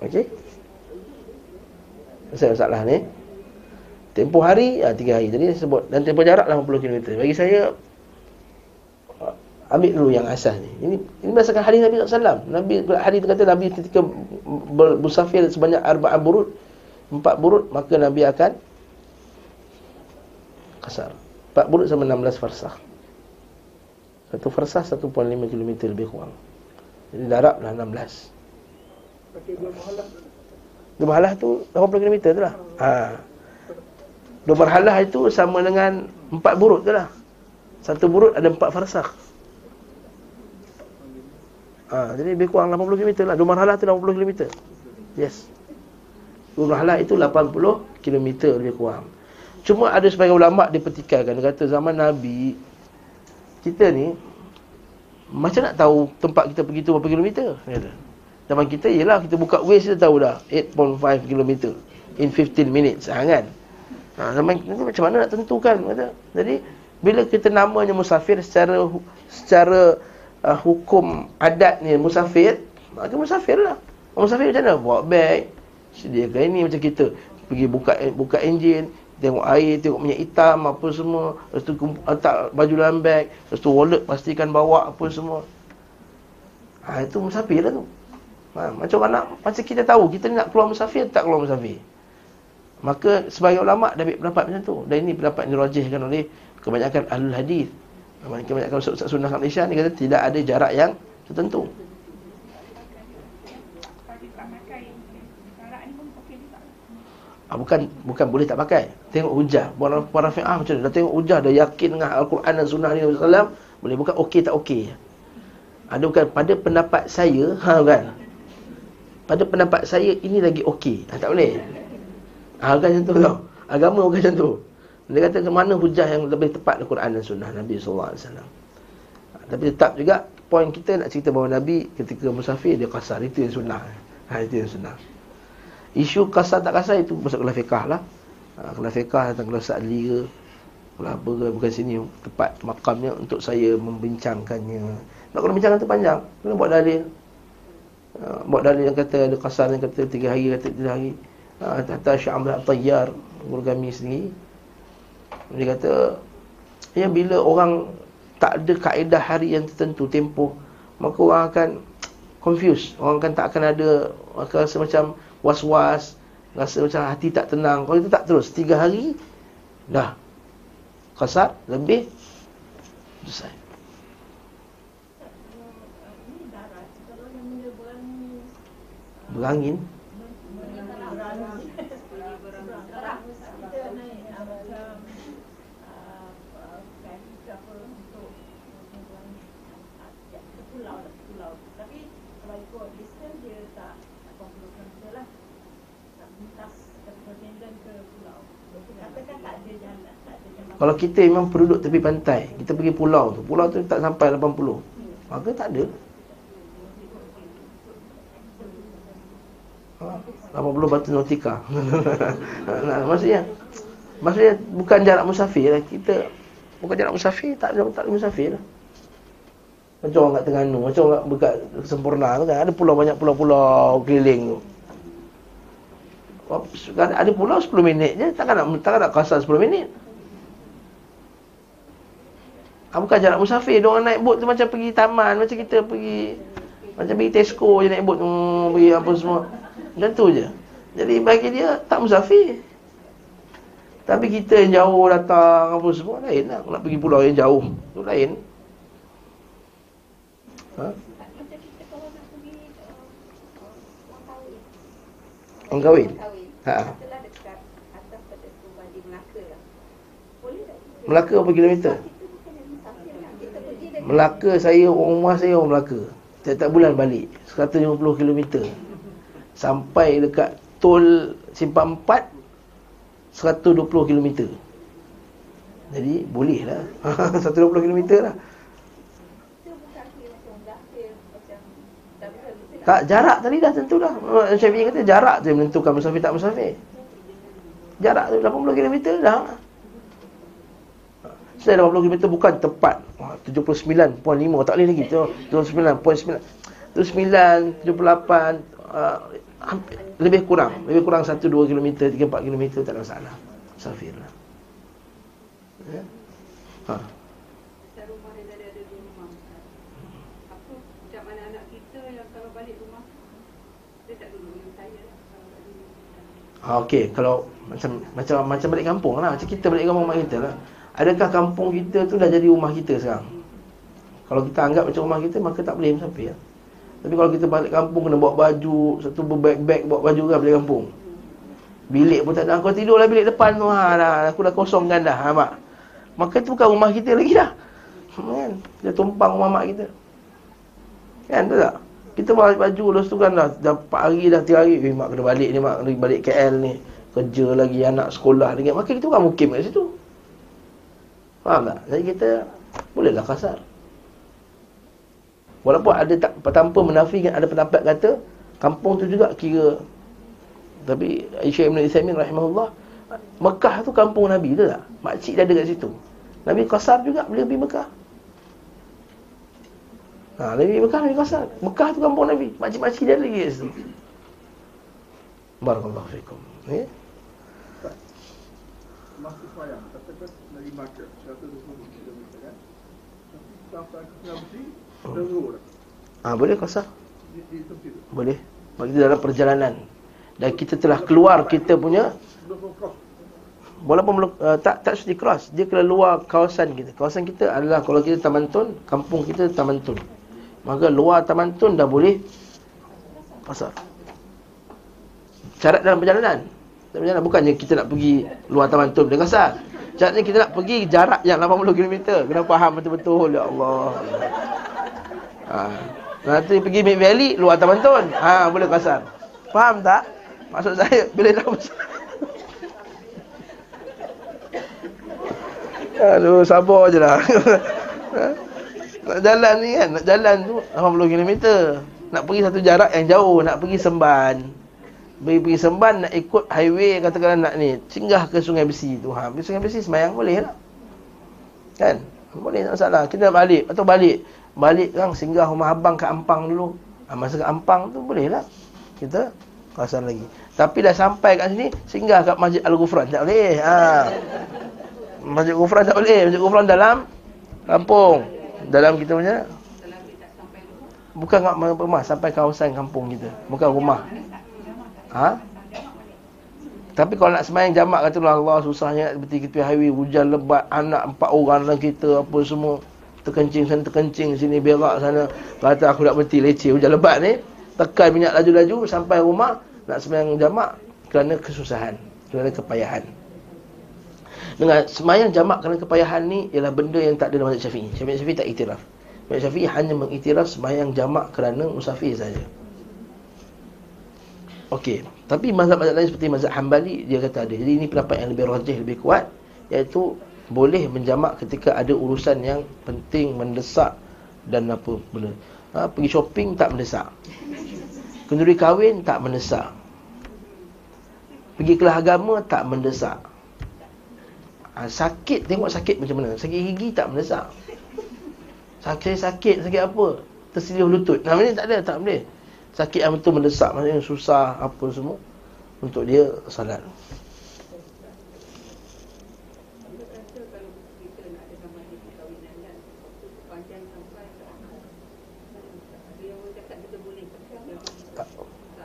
(laughs) Okey Saya masalah ni Tempoh hari ya, Tiga hari Jadi sebut Dan tempoh jarak 80 km Bagi saya Ambil dulu yang asas ni. Ini ini berdasarkan hadis Nabi SAW. Nabi hadis kata Nabi ketika bersafir sebanyak arba'a burut, empat burut, maka Nabi akan kasar. Empat burut sama 16 farsah. Satu farsah 1.5 km lebih kurang. Jadi darab lah 16. Pakai dua mahalah. Dua mahalah tu 80 km tu lah. Ha. Dua marhalah itu sama dengan empat burut tu lah. Satu burut ada empat farsah. Ha, jadi lebih kurang 80 km lah. Dua marhalah tu 80 km. Yes. Dua marhalah itu 80 km lebih kurang. Cuma ada sebagian ulama' dipertikaikan. Dia kata zaman Nabi, kita ni, macam nak tahu tempat kita pergi tu berapa kilometer? Zaman kita, ialah kita buka Waze, kita tahu dah. 8.5 km in 15 minutes. Ha, kan? Ha, zaman kita macam mana nak tentukan? Kata. Jadi, bila kita namanya musafir secara secara uh, hukum adat ni musafir, maka musafir lah. Musafir macam mana? Bawa beg, sediakan ini macam kita. Pergi buka buka enjin, tengok air, tengok minyak hitam, apa semua. Lepas tu letak baju dalam beg. Lepas tu wallet pastikan bawa apa semua. Ha, itu musafir lah tu. Ha, macam anak, macam kita tahu, kita nak keluar musafir, tak keluar musafir. Maka sebagai ulama' dah ambil pendapat macam tu. Dan ini pendapat yang dirajihkan oleh kebanyakan ahlul hadis. Kebanyakan ustaz sunnah Malaysia ni kata tidak ada jarak yang tertentu. Ha, bukan bukan boleh tak pakai. Tengok hujah. Para para fiqh macam ni. Dah tengok hujah dah yakin dengan Al-Quran dan Sunnah Nabi sallallahu boleh bukan okey tak okey. Ada bukan pada pendapat saya, (laughs) ha kan. Pada pendapat saya ini lagi okey. Ha, tak boleh. Ha kan macam tu tau. Agama bukan macam tu. Dia kata ke mana hujah yang lebih tepat Al-Quran dan Sunnah Nabi sallallahu alaihi wasallam. Ha, tapi tetap juga poin kita nak cerita bahawa Nabi ketika musafir dia kasar itu yang sunnah. Ha itu yang sunnah. Isu kasar tak kasar itu masuk kelas fiqah lah. Ha, kelas fiqah tentang kelas sa'li ke. Kelas apa ke. Bukan sini tempat makamnya untuk saya membincangkannya. Nak kena bincangkan tu panjang. Kena buat dalil. Ha, buat dalil yang kata ada kasar yang kata tiga hari, kata tiga hari. Ha, kata Syah Amrah Tayyar. Guru kami sendiri. Dia kata, ya bila orang tak ada kaedah hari yang tertentu, tempoh, maka orang akan confused. Orang akan tak akan ada, akan rasa macam was-was, rasa macam hati tak tenang. Kalau itu tak terus, tiga hari, dah. Kasar, lebih, selesai. Berangin. Kalau kita memang penduduk tepi pantai Kita pergi pulau tu Pulau tu tak sampai 80 Maka tak ada ha, 80 batu nautika. (laughs) Nah, Maksudnya Maksudnya bukan jarak musafir lah. Kita Bukan jarak musafir Tak ada tak musafir lah. Macam orang kat Terengganu Macam orang dekat Sempurna tu kan Ada pulau banyak pulau-pulau keliling tu. Ada pulau 10 minit je Takkan nak, takkan nak kasar 10 minit. Ha, Bukan jarak musafir Diorang naik bot tu macam pergi taman Macam kita pergi Macam pergi Tesco je naik bot hmm, Pergi apa semua Macam tu je. Jadi bagi dia tak musafir. Tapi kita yang jauh datang Apa semua lain lah. Nak pergi pulau yang jauh Tu lain. Ha? Orang kahwin? Ha. Melaka berapa kilometer? Melaka saya, rumah saya orang Melaka. Tiap-tiap bulan balik 150 km Sampai dekat tol Simpang 4 120 km Jadi boleh lah 120 km lah. Tak jarak tadi dah tentu dah. Syafi'i kata jarak tu menentukan musafir tak musafir. Jarak tu 80 km dah. Saya 80 km bukan tepat. 79.5 Tak boleh lagi. 79.9 79, 78 uh, Lebih kurang Lebih kurang 1-2 km 3-4 km Tak ada masalah Safir lah ya? Ha Ha, okey, kalau macam macam macam balik kampung lah. Macam kita balik kampung mak kita lah. Adakah kampung kita tu dah jadi rumah kita sekarang? Kalau kita anggap macam rumah kita, maka tak boleh musafir. Ya? Tapi kalau kita balik kampung, kena bawa baju, satu bag-bag bawa baju kan balik kampung. Bilik pun tak ada. Kau tidurlah bilik depan tu. Ha, dah, aku dah kosongkan dah. Ha, mak. Maka tu bukan rumah kita lagi dah. Kan? Dia tumpang rumah mak kita. Kan, tu tak? Kita balik baju, lepas tu kan dah, dah 4 hari dah, 3 hari. Eh, mak kena balik ni, mak kena balik KL ni. Kerja lagi, anak sekolah lagi. Maka kita bukan mukim kat situ. Faham tak? Jadi kita bolehlah kasar. Walaupun ada tak, tanpa menafikan ada pendapat kata kampung tu juga kira tapi Aisyah Ibn Isaimin rahimahullah Mekah tu kampung Nabi tu tak? Makcik dia ada kat situ. Nabi kasar juga boleh pergi Mekah. Ha, Nabi Mekah Nabi kasar. Mekah tu kampung Nabi. Makcik-makcik dia ada lagi kat situ. Barakallahu fikum. Ya? Masuk sayang. Katakan dari Makkah. Ah boleh kasar. Boleh. Bagi dalam perjalanan. Dan kita telah keluar kita punya walaupun uh, tak tak mesti cross. Dia keluar kawasan kita. Kawasan kita adalah kalau kita Taman Tun kampung kita Taman Tun. Maka luar taman tun dah boleh Kasar Syarat dalam perjalanan? Dalam perjalanan bukannya kita nak pergi Luar taman tun boleh kasar Syaratnya kita nak pergi jarak yang 80km Kena faham betul-betul Ya Allah ha. Nanti pergi Mid Valley Luar taman tun ha, Boleh kasar Faham tak? Maksud saya (laughs) Bila dah besar Aduh, sabar je lah. (laughs) nak jalan ni kan, nak jalan tu 80km. Nak pergi satu jarak yang jauh, nak pergi Semban. Pergi, pergi Semban nak ikut highway katakanlah nak ni, singgah ke Sungai Besi tu. Ha, pergi Sungai Besi semayang boleh lah. Kan? Boleh tak masalah. Kita nak balik atau balik. Balik kan singgah rumah abang kat Ampang dulu. Ha, masa kat Ampang tu boleh lah. Kita kawasan lagi. Tapi dah sampai kat sini, singgah kat Masjid Al-Ghufran. Tak boleh. Ha. Masjid Ghufran tak boleh. Masjid Ghufran dalam kampung. Dalam kita punya Bukan kat rumah sampai kawasan kampung kita. Bukan rumah. Ha? Tapi kalau nak semayang jamak kata Allah susahnya seperti kita highway hujan lebat anak empat orang dalam kita apa semua terkencing sana terkencing sini berak sana kata aku nak berhenti leceh hujan lebat ni tekan minyak laju-laju sampai rumah nak semayang jamak kerana kesusahan kerana kepayahan dengan semayang jamak kerana kepayahan ni ialah benda yang tak ada dalam mazhab Syafi'i. Syafi'i, Syafi'i tak iktiraf. Mazhab Syafi'i hanya mengiktiraf semayang jamak kerana musafir saja. Okey, tapi mazhab-mazhab lain seperti mazhab Hambali dia kata ada. Jadi ini pendapat yang lebih rajih, lebih kuat iaitu boleh menjamak ketika ada urusan yang penting, mendesak dan apa benda. Ha, pergi shopping tak mendesak. Kenduri kahwin tak mendesak. Pergi kelas agama tak mendesak. Ha, Sakit tengok sakit macam mana? Sakit gigi tak mendesak. Sakit sakit sakit apa? Tersilih lutut. Namanya tak ada tak boleh. Sakit yang betul mendesak Maksudnya susah apa semua Untuk dia salat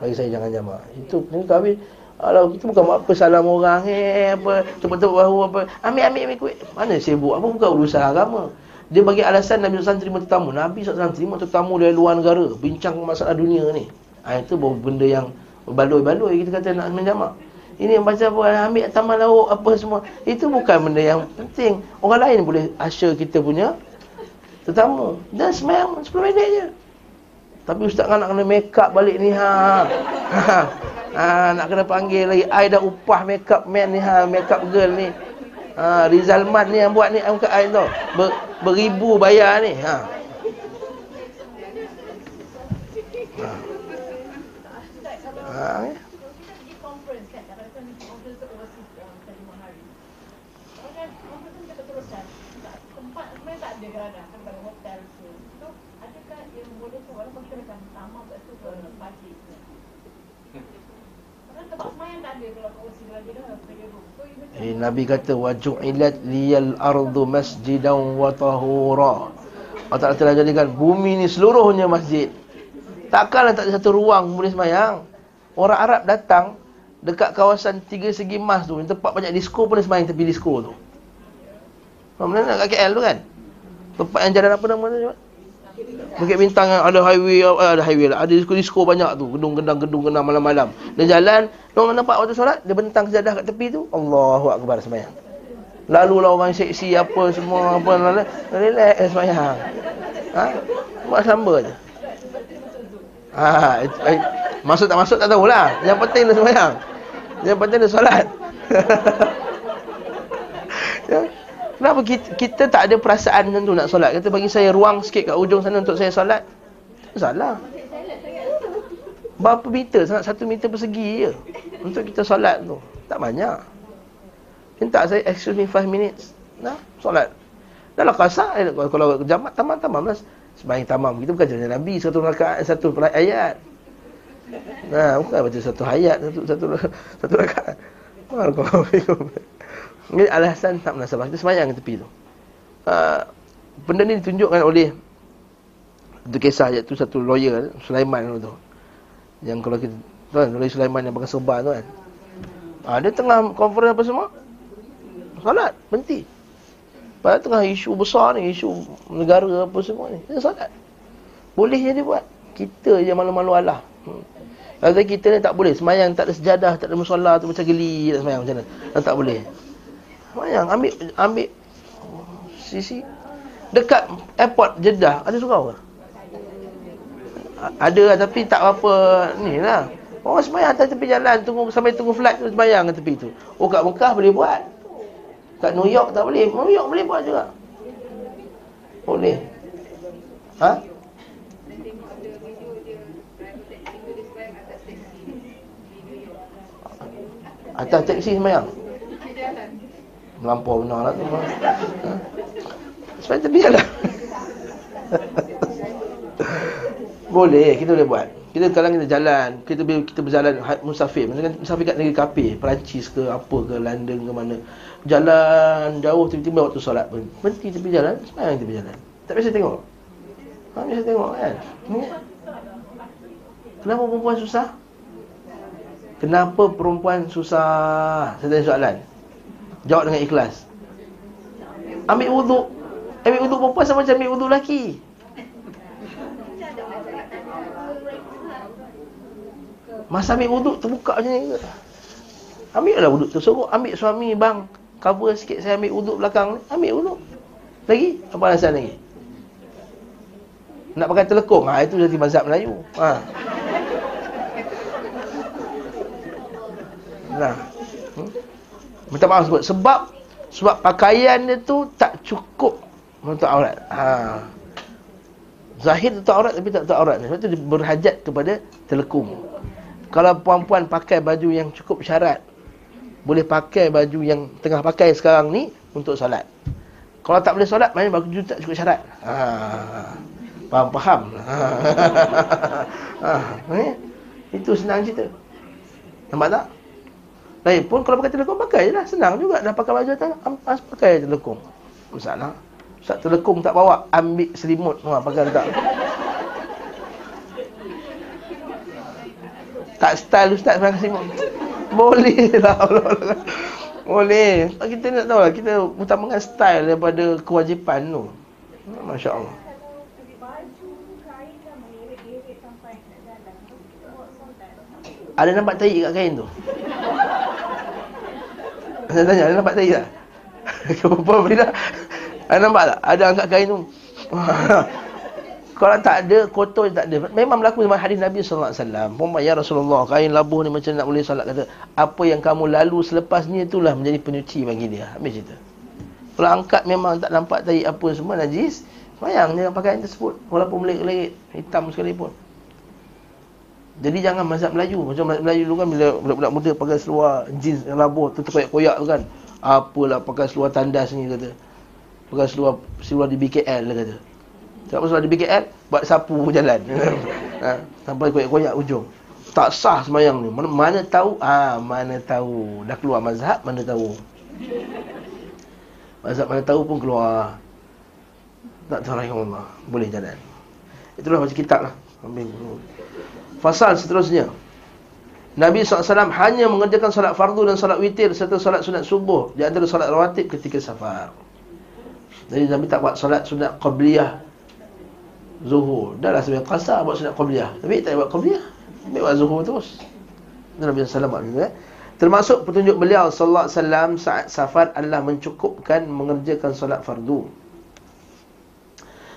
bagi saya jangan jamak. Itu kahwin kalau kita bukan apa salam orang eh apa tepuk-tepuk bahu apa ambil ambil ambil kuih. Mana sibuk apa bukan urusan agama. Dia bagi alasan Nabi SAW terima tetamu. Nabi SAW terima tetamu dari luar negara. Bincang masalah dunia ni. Ha, itu baru benda yang baloi-baloi kita kata nak menjamak. Ini yang baca apa, ambil taman lauk apa semua. Itu bukan benda yang penting. Orang lain boleh asyur kita punya tetamu. Dan semayang 10 minit je. Tapi ustaz kan nak kena make up balik ni ha. ha. Ha, nak kena panggil lagi. I dah upah makeup man ni ha, makeup girl ni. Ha, Rizal ni yang buat ni angkat I tu. Ber, beribu bayar ni. Ha. Ha. ha. Nabi kata waju'ilat liyal ardu masjidan wa tahura. Allah Ta'ala telah jadikan bumi ni seluruhnya masjid. Takkanlah tak ada satu ruang boleh semayang. Orang Arab datang dekat kawasan tiga segi emas tu, tempat banyak disko pun semayang tepi disko tu. Mana nak kat KL tu kan? Tempat yang jalan apa nama tu? Bukit Bintang ada highway eh, ada highway lah. Ada disko-disko banyak tu. Gedung gendang gedung gendang malam-malam. Dia jalan, orang nampak waktu solat, dia bentang sejadah kat tepi tu. Allahu akbar sembahyang. Lalu lah orang seksi apa semua apa lalu relax sembahyang. Ha? Buat samba je. Ha, eh, masuk tak masuk tak tahulah. Yang penting dia sembahyang. Yang penting dia solat. (laughs) Kenapa kita, kita tak ada perasaan macam tu nak solat? Kata bagi saya ruang sikit kat ujung sana untuk saya solat. Salah. Berapa meter? Sangat satu meter persegi je. Untuk kita solat tu. Tak banyak. Minta saya, excuse me, five minutes. Nah, solat. Dah kasar. Eh, kalau jamat, tamam-tamam lah. Sebaik tamam. Kita bukan jalan Nabi. Satu rakaat, satu ayat. Nah, bukan baca satu ayat. Satu, satu, satu rakaat. Alhamdulillah. Ini alasan tak menasabah. Kita semayang tepi tu. Uh, benda ni ditunjukkan oleh itu kisah iaitu satu lawyer Sulaiman tu. Yang kalau kita tu kan lawyer Sulaiman yang pakai serban tu kan. Ah dia tengah conference apa semua? Salat, berhenti. Pada tengah isu besar ni, isu negara apa semua ni. Dia salat. Boleh je dia buat. Kita je malu-malu Allah. Hmm. Kalau kita ni tak boleh. Semayang tak ada sejadah, tak ada musallah tu macam geli tak semayang macam mana. Tak boleh. Semayang, ambil, ambil sisi. Dekat airport Jeddah, ada surau ke? Ada lah, tapi tak apa ni lah. Orang semayang atas tepi jalan, tunggu sampai tunggu flight tu semayang kat tepi tu. Oh kat Mekah boleh buat. Kat New York tak boleh. New York boleh buat juga. Boleh. Ha? Atas teksi semayang Melampau benar lah tu ha? Sebab tepi jalan (laughs) Boleh, kita boleh buat kita kalau kita jalan, kita kita berjalan musafir, misalkan musafir kat negeri kafir, Perancis ke apa ke London ke mana. Jalan jauh tiba-tiba waktu solat pun. Berhenti tepi jalan, sembahyang tepi jalan. Tak biasa tengok. Ha, biasa tengok kan. Kenapa perempuan susah? Kenapa perempuan susah? Saya tanya soalan. Jawab dengan ikhlas. Ambil wuduk. Ambil wuduk perempuan sama macam ambil wuduk lelaki. Masa ambil wuduk terbuka macam ni Ambil lah wuduk tersorok Ambil suami bang Cover sikit saya ambil wuduk belakang ni Ambil wuduk Lagi? Apa alasan lagi? Nak pakai telekong? Ha, itu jadi mazhab Melayu ha. Nah. Minta maaf sebut. Sebab Sebab pakaian dia tu Tak cukup Untuk aurat. Ha. Zahir tu aurat Tapi tak tak aurat Sebab tu dia berhajat kepada Telekung kalau puan-puan pakai baju yang cukup syarat Boleh pakai baju yang tengah pakai sekarang ni Untuk solat. Kalau tak boleh solat, mana baju tak cukup syarat. Ha, Faham-faham (laughs) ha, eh? Itu senang cerita. Nampak tak? Lain pun kalau pakai telekong, pakai je lah. Senang juga, dah pakai baju atas. Ampas pakai telekong Masalah. Ustaz telekong tak bawa, ambil selimut. Ha, Pakai tak. Tak style ustaz sebenarnya kasi Boleh lah. (laughs) Boleh. Kita nak tahu lah Kita utamakan style daripada kewajipan tu. Masya Allah Ada nampak tahi kat kain tu? Saya tanya, ada nampak tahi tak? (laughs) Kenapa bila? Ada nampak tak? Ada angkat kain tu (laughs) Kalau tak ada, kotor tak ada. Memang berlaku zaman hadis Nabi wasallam. Puan ya Rasulullah, kain labuh ni macam nak boleh solat kata, apa yang kamu lalu selepasnya itulah menjadi penyuci bagi dia. Habis cerita. Kalau angkat memang tak nampak tadi apa semua najis, jangan pakai yang tersebut walaupun melik-melik hitam sekalipun. Jadi jangan mazhab Melayu. Macam mazhab Melayu dulu kan bila budak-budak muda pakai seluar jeans yang labuh tu terkoyak-koyak tu kan. Apalah pakai seluar tandas ni kata. Pakai seluar seluar di BKL lah kata. Tak pasal di BKL Buat sapu jalan. (laughs) Ha, Sampai koyak-koyak ujung. Tak sah semayang ni. Mana, mana tahu? Ah ha, Mana tahu. Dah keluar mazhab Mana tahu. Mazhab mana tahu pun keluar. Tak tahu lagi Allah Boleh jalan. Itulah macam kitab lah Fasal seterusnya. Nabi SAW hanya mengerjakan solat fardu dan solat witir serta solat sunat subuh di antara solat rawatib ketika safar. Jadi Nabi tak buat solat sunat qabliyah Zuhur. Dah lah sebenarnya qasar buat sunat qabliyah Tapi tak buat qabliyah Ambil buat zuhur terus. Nabi SAW buat eh? Termasuk petunjuk beliau Wasallam Saat safar adalah mencukupkan Mengerjakan solat fardu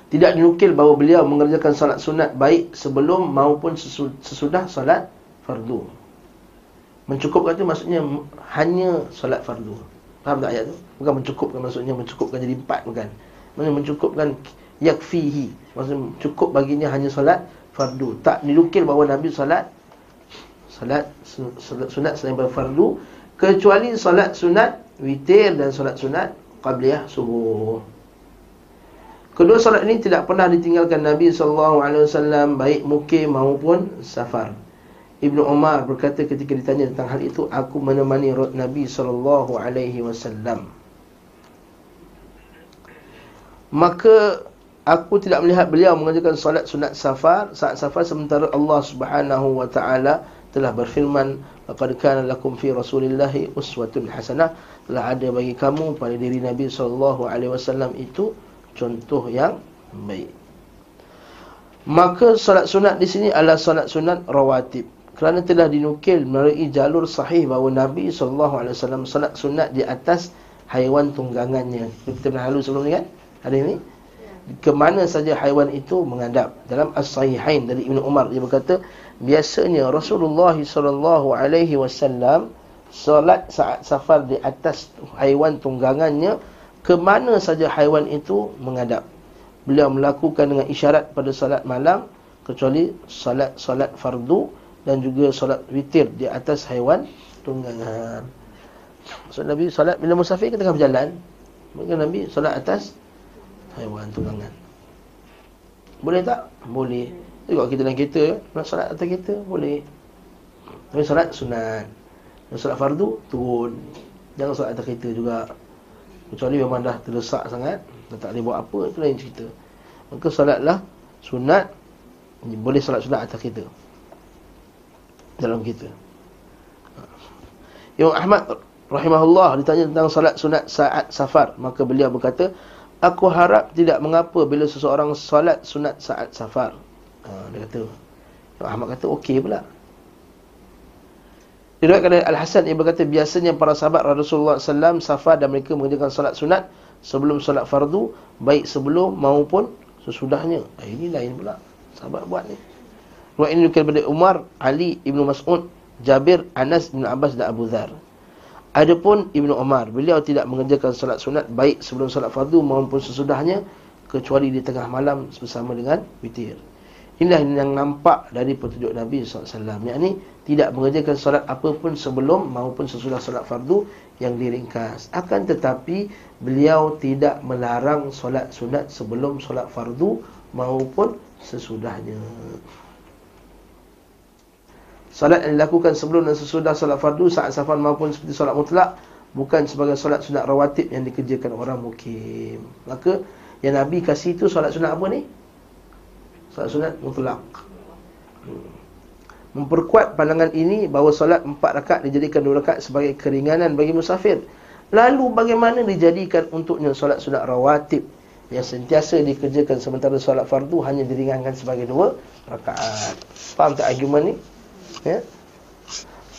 Tidak dinukil bahawa beliau Mengerjakan solat sunat baik Sebelum maupun sesudah solat fardu. Mencukupkan itu maksudnya Hanya solat fardu. Faham tak ayat tu? Bukan mencukupkan maksudnya Mencukupkan jadi empat bukan. Maksudnya mencukupkan yakfihi. Maksudnya cukup baginya hanya solat fardu. Tak dilukil bahawa nabi solat solat sunat selain fardu kecuali solat sunat witir dan solat sunat qabliyah subuh kedua solat ini tidak pernah ditinggalkan nabi wasallam baik mukim maupun safar. Ibnu Umar berkata ketika ditanya tentang hal itu aku menemani Nabi sallallahu alaihi wasallam. Maka Aku tidak melihat beliau mengajarkan solat sunat safar saat safar sementara Allah Subhanahu wa taala telah berfirman laqad kana lakum fi rasulillahi uswatun hasanah. Telah ada bagi kamu pada diri Nabi sallallahu alaihi wasallam itu contoh yang baik. Maka solat sunat di sini adalah solat sunat rawatib. Kerana telah dinukil melalui jalur sahih bahawa Nabi SAW solat sunat di atas haiwan tunggangannya. Kita pernah lalu sebelum ni kan? Hari ini. Ke mana saja haiwan itu menghadap. Dalam As-Sahihain dari Ibn Umar. Dia berkata, biasanya Rasulullah SAW solat saat safar di atas haiwan tunggangannya. Ke mana saja haiwan itu menghadap beliau melakukan dengan isyarat pada salat malam kecuali salat-salat fardu dan juga salat witir di atas haiwan tunggangan. So Nabi salat bila musafir ke tengah berjalan, maka Nabi salat atas haiwan tunggangan. Boleh tak? Boleh. Tengok kita dalam kereta, nak salat atas kereta, boleh. Tapi salat sunat. Dan salat fardu, turun. Jangan salat atas kereta juga. Kecuali memang dah terdesak sangat, dan tak boleh buat apa, itu lain cerita. Maka solatlah sunat boleh solat sunat atas kita. Dalam kita. Imam Ahmad rahimahullah ditanya tentang solat sunat saat safar, maka beliau berkata, "Aku harap tidak mengapa bila seseorang solat sunat saat safar." Ha, dia kata. Imam Ahmad kata, "Okey pula." Diriwayatkan dari Al-Hasan ia berkata biasanya para sahabat Rasulullah SAW safar dan mereka mengerjakan solat sunat sebelum solat fardu baik sebelum maupun sesudahnya. Eh, ini lain pula. Sahabat buat ni. Ruat ini dikira daripada Umar, Ali, Ibnu Mas'ud, Jabir, Anas, Ibnu Abbas dan Abu Dhar. Adapun Ibnu Umar, beliau tidak mengerjakan solat sunat baik sebelum solat fardu maupun sesudahnya kecuali di tengah malam bersama dengan witir. Inilah yang nampak dari petunjuk Nabi SAW. Yang ini tidak mengerjakan solat apapun sebelum maupun sesudah solat fardu yang diringkas. Akan tetapi beliau tidak melarang solat sunat sebelum solat fardu maupun sesudahnya. Solat yang dilakukan sebelum dan sesudah solat fardu saat safar maupun seperti solat mutlak bukan sebagai solat sunat rawatib yang dikerjakan orang mukim. Maka yang Nabi kasih itu solat sunat apa ni? Solat sunat mutlak hmm. Memperkuat pandangan ini Bahawa solat empat rakaat dijadikan dua rakaat Sebagai keringanan bagi musafir Lalu bagaimana dijadikan untuknya solat sunat rawatib Yang sentiasa dikerjakan sementara solat fardu Hanya diringankan sebagai dua rakaat Faham tak argument ni? Ya?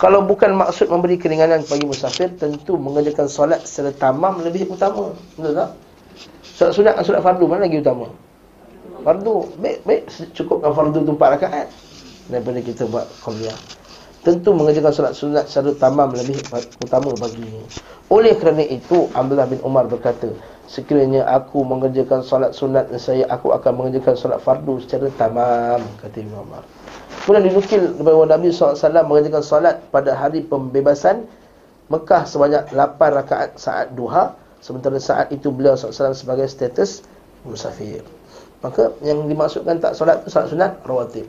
Kalau bukan maksud memberi keringanan bagi musafir Tentu mengerjakan solat secara tamam lebih utama Betul tak? Solat sunat dan solat fardu mana lagi utama? Fardu baik baik. Cukupkan fardu tu 4 rakaat. Daripada kita buat qabliyah tentu mengerjakan solat sunat secara tamam lebih utama bagi oleh kerana itu Abdullah bin Umar berkata sekiranya aku mengerjakan solat sunat saya aku akan mengerjakan solat fardu secara tamam kata Ibn Umar. Kemudian dinukil bahawa Nabi SAW mengerjakan solat pada hari pembebasan Mekah sebanyak 8 rakaat saat duha sementara saat itu beliau SAW sebagai status musafir Maka yang dimaksudkan tak solat tu solat sunat rawatib.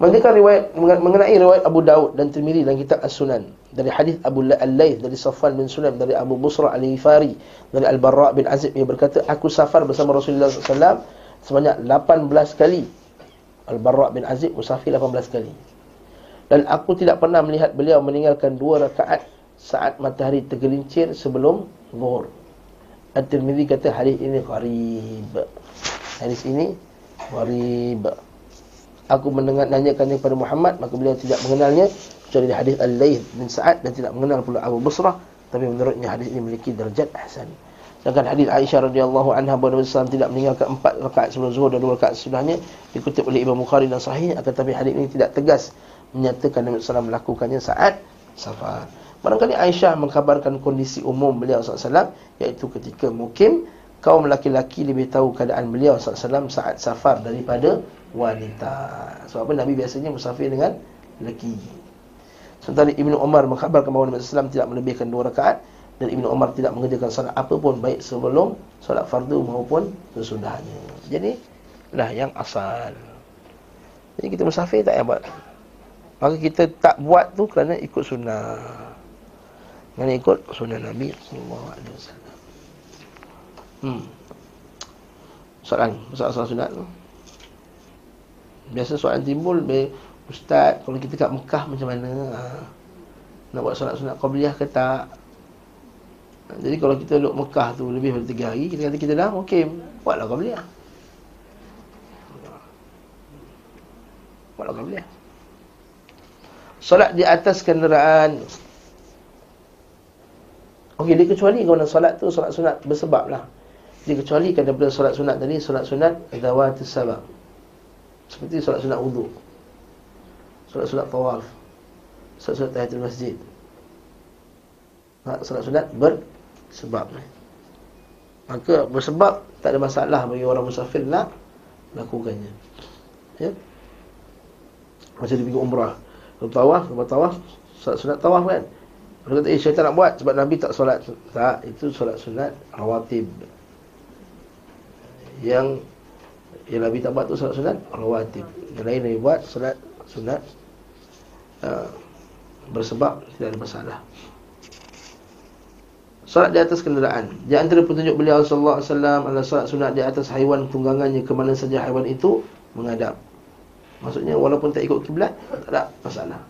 Mengenai riwayat mengenai riwayat Abu Daud dan Tirmizi dalam kitab As-Sunan dari hadis Abu Al-Laith dari Safwan bin Sulaim dari Abu Busra Al-Ghifari dari Al-Barra bin Azib ia berkata aku safar bersama Rasulullah SAW sebanyak 18 kali. Al-Barra bin Azib musafir 18 kali. Dan aku tidak pernah melihat beliau meninggalkan dua rakaat saat matahari tergelincir sebelum zuhur At-Tirmidzi kata hadis ini gharib. Hadis ini gharib. Aku mendengar nanyakan kepada Muhammad maka beliau tidak mengenalnya kecuali di hadis Al-Laith bin Sa'ad dan tidak mengenal pula Abu Busrah tapi menurutnya hadis ini memiliki darjat hasan. Sedangkan hadis Aisyah radhiyallahu anha bahawa Nabi SAW tidak meninggalkan empat rakaat sebelum zuhur dan dua rakaat sesudahnya dikutip oleh Imam Bukhari dan sahih akan tetapi hadis ini tidak tegas menyatakan Nabi SAW melakukannya saat safar. Barangkali Aisyah mengkabarkan kondisi umum beliau SAW Iaitu ketika mukim Kaum laki-laki lebih tahu keadaan beliau SAW saat safar daripada wanita. Sebab apa? Nabi biasanya musafir dengan lelaki. Sementara Ibn Umar mengkabarkan bahawa Nabi SAW tidak melebihkan dua rakaat Dan Ibn Umar tidak mengerjakan salat apa pun Baik sebelum salat fardu maupun sesudahnya. Jadi lah yang asal. Jadi kita musafir tak payah buat. Maka kita tak buat tu kerana ikut sunnah yang ikut? Sunnah Nabi SAW hmm. Soalan Soalan sunat tu. Biasa soalan timbul be, Ustaz Kalau kita kat Mekah macam mana ha? Nak buat solat sunat Qabliyah ke tak? Jadi kalau kita duduk Mekah tu Lebih dari tiga hari Kita kata kita dah Ok Buatlah Qabliyah. Buatlah Qabliyah. Solat di atas kenderaan. Okey, dia kecuali kalau solat tu solat sunat bersebab lah. Dia kecualikan daripada solat sunat tadi, solat sunat dawatus sabab. Seperti solat sunat wudu. Solat sunat tawaf. Solat sunat tahiyatul masjid. Solat sunat bersebab. Maka bersebab tak ada masalah bagi orang musafir nak lakukannya. Ya. Macam dia pergi umrah. Tawaf, tawaf, solat sunat tawaf kan. Kalau kata, eh syaitan nak buat sebab Nabi tak solat. Tak, itu solat sunat rawatib. Yang yang Nabi tak buat tu solat sunat rawatib. Yang lain Nabi buat solat sunat uh, bersebab tidak ada masalah. Solat di atas kenderaan. Di antara petunjuk beliau sallallahu alaihi wasallam adalah solat sunat di atas haiwan tunggangannya ke mana saja haiwan itu menghadap. Maksudnya walaupun tak ikut kiblat tak ada masalah.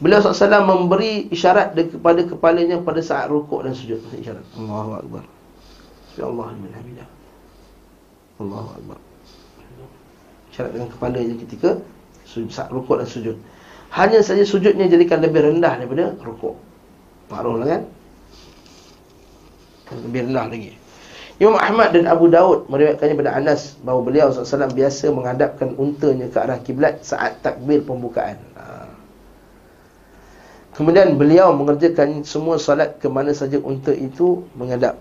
Beliau SAW memberi isyarat kepada kepalanya pada saat rukuk dan sujud. Isyarat. Allahu Akbar. Ya. Allahu Akbar. Isyarat dengan kepalanya ketika saat rukuk dan sujud. Hanya saja sujudnya jadikan lebih rendah daripada rukuk. Makruh lah kan? Lebih rendah lagi. Imam Ahmad dan Abu Daud meriwayatkannya pada Anas bahawa beliau SAW biasa menghadapkan untanya ke arah kiblat saat takbir pembukaan. Ha. Kemudian beliau mengerjakan semua salat ke mana saja unta itu menghadap.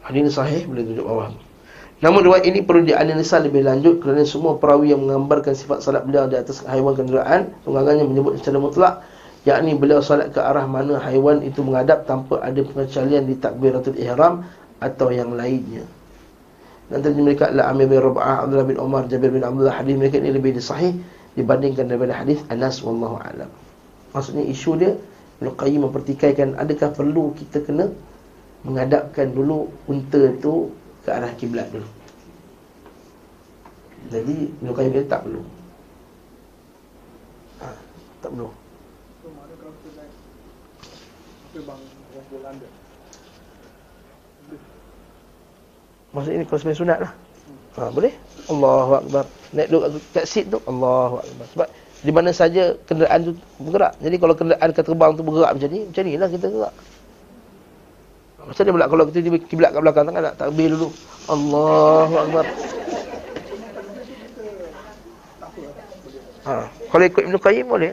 Hadis ini sahih boleh tunjuk bawah. Namun riwayat ini perlu dianalisa lebih lanjut kerana semua perawi yang menggambarkan sifat salat beliau di atas haiwan kenderaan tunggangannya menyebut secara mutlak yakni beliau salat ke arah mana haiwan itu menghadap tanpa ada pengecualian di takbiratul ihram atau yang lainnya. Dan mereka adalah Amir bin Rabah, Abdullah bin Umar, Jabir bin Abdullah. Hadis mereka ini lebih sahih dibandingkan daripada hadis Anas wallahu alam. Maksudnya isu dia Ibn Qayyim mempertikaikan adakah perlu kita kena menghadapkan dulu unta tu ke arah kiblat dulu. Jadi Ibn Qayyim dia tak perlu. Ha, tak perlu. Maksud ini sebenarnya sunat lah ha, Boleh? Allahu Akbar. Naik duduk kat seat tu Allahu Akbar. Sebab di mana saja kenderaan tu bergerak. Jadi kalau kenderaan ke terbang tu bergerak macam ni Macam ni lah kita gerak. Macam ni pula kalau kita di kiblat kat belakang Tangan nak takbir dulu? Allahu Akbar. Ha, Kalau ikut Ibn Qayyim boleh.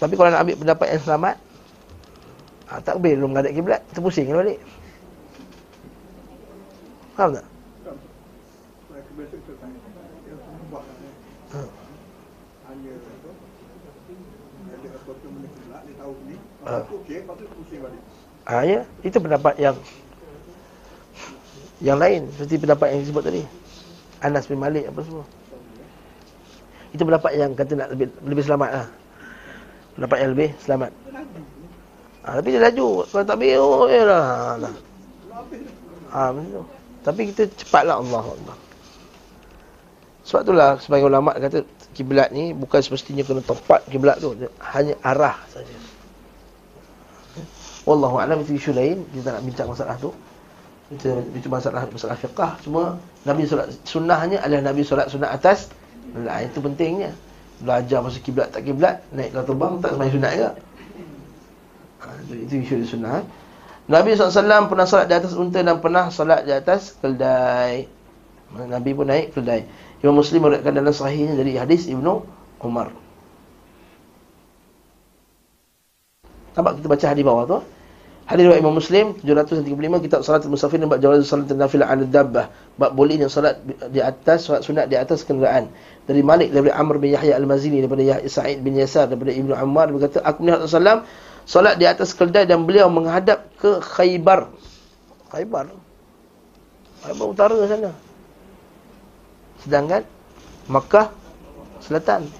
Tapi kalau nak ambil pendapat yang selamat ha, Takbir dulu menghadap kiblat Terpusing balik. Faham tak? Ha. ya, itu pendapat yang yang lain seperti pendapat yang disebut tadi. Anas bin Malik apa semua. Itu pendapat yang kata nak lebih lebih selamatlah dapat yang lebih selamat. Ha, tapi dia laju. Kalau tak biar, oh, ya lah. Ha, macam Tapi kita cepatlah Allah Allah. Sebab itulah sebagai ulama kata kiblat ni bukan semestinya kena tepat kiblat tu, hanya arah saja. Wallahu a'lam itu isu lain, kita nak bincang masalah tu. Itu, itu masalah masalah fiqh cuma Nabi solat sunnahnya adalah Nabi solat sunat atas. Nah, itu pentingnya. Belajar masa kiblat tak kiblat naik ke terbang tak sembahyang sunat ke ha, itu isu di sunat Nabi SAW pernah salat di atas unta dan pernah salat di atas keldai. Nabi pun naik keldai. Imam Muslim meriwayatkan dalam sahihnya dari hadis Ibnu Umar Nampak kita baca hadis bawah tu Hadis riwayat Imam Muslim 735 kitab salat musafir bab jawaz salat nafilah 'ala dabbah. Bab bolehnya salat di atas salat sunat di atas kenderaan. Dari Malik daripada Amr bin Yahya Al-Mazini daripada Yahya Sa'id bin Yasar daripada Ibnu Ammar berkata aku melihat Rasulullah salat di atas keldai dan beliau menghadap ke Khaybar. Khaybar. Khaybar utara sana. Sedangkan Makkah selatan.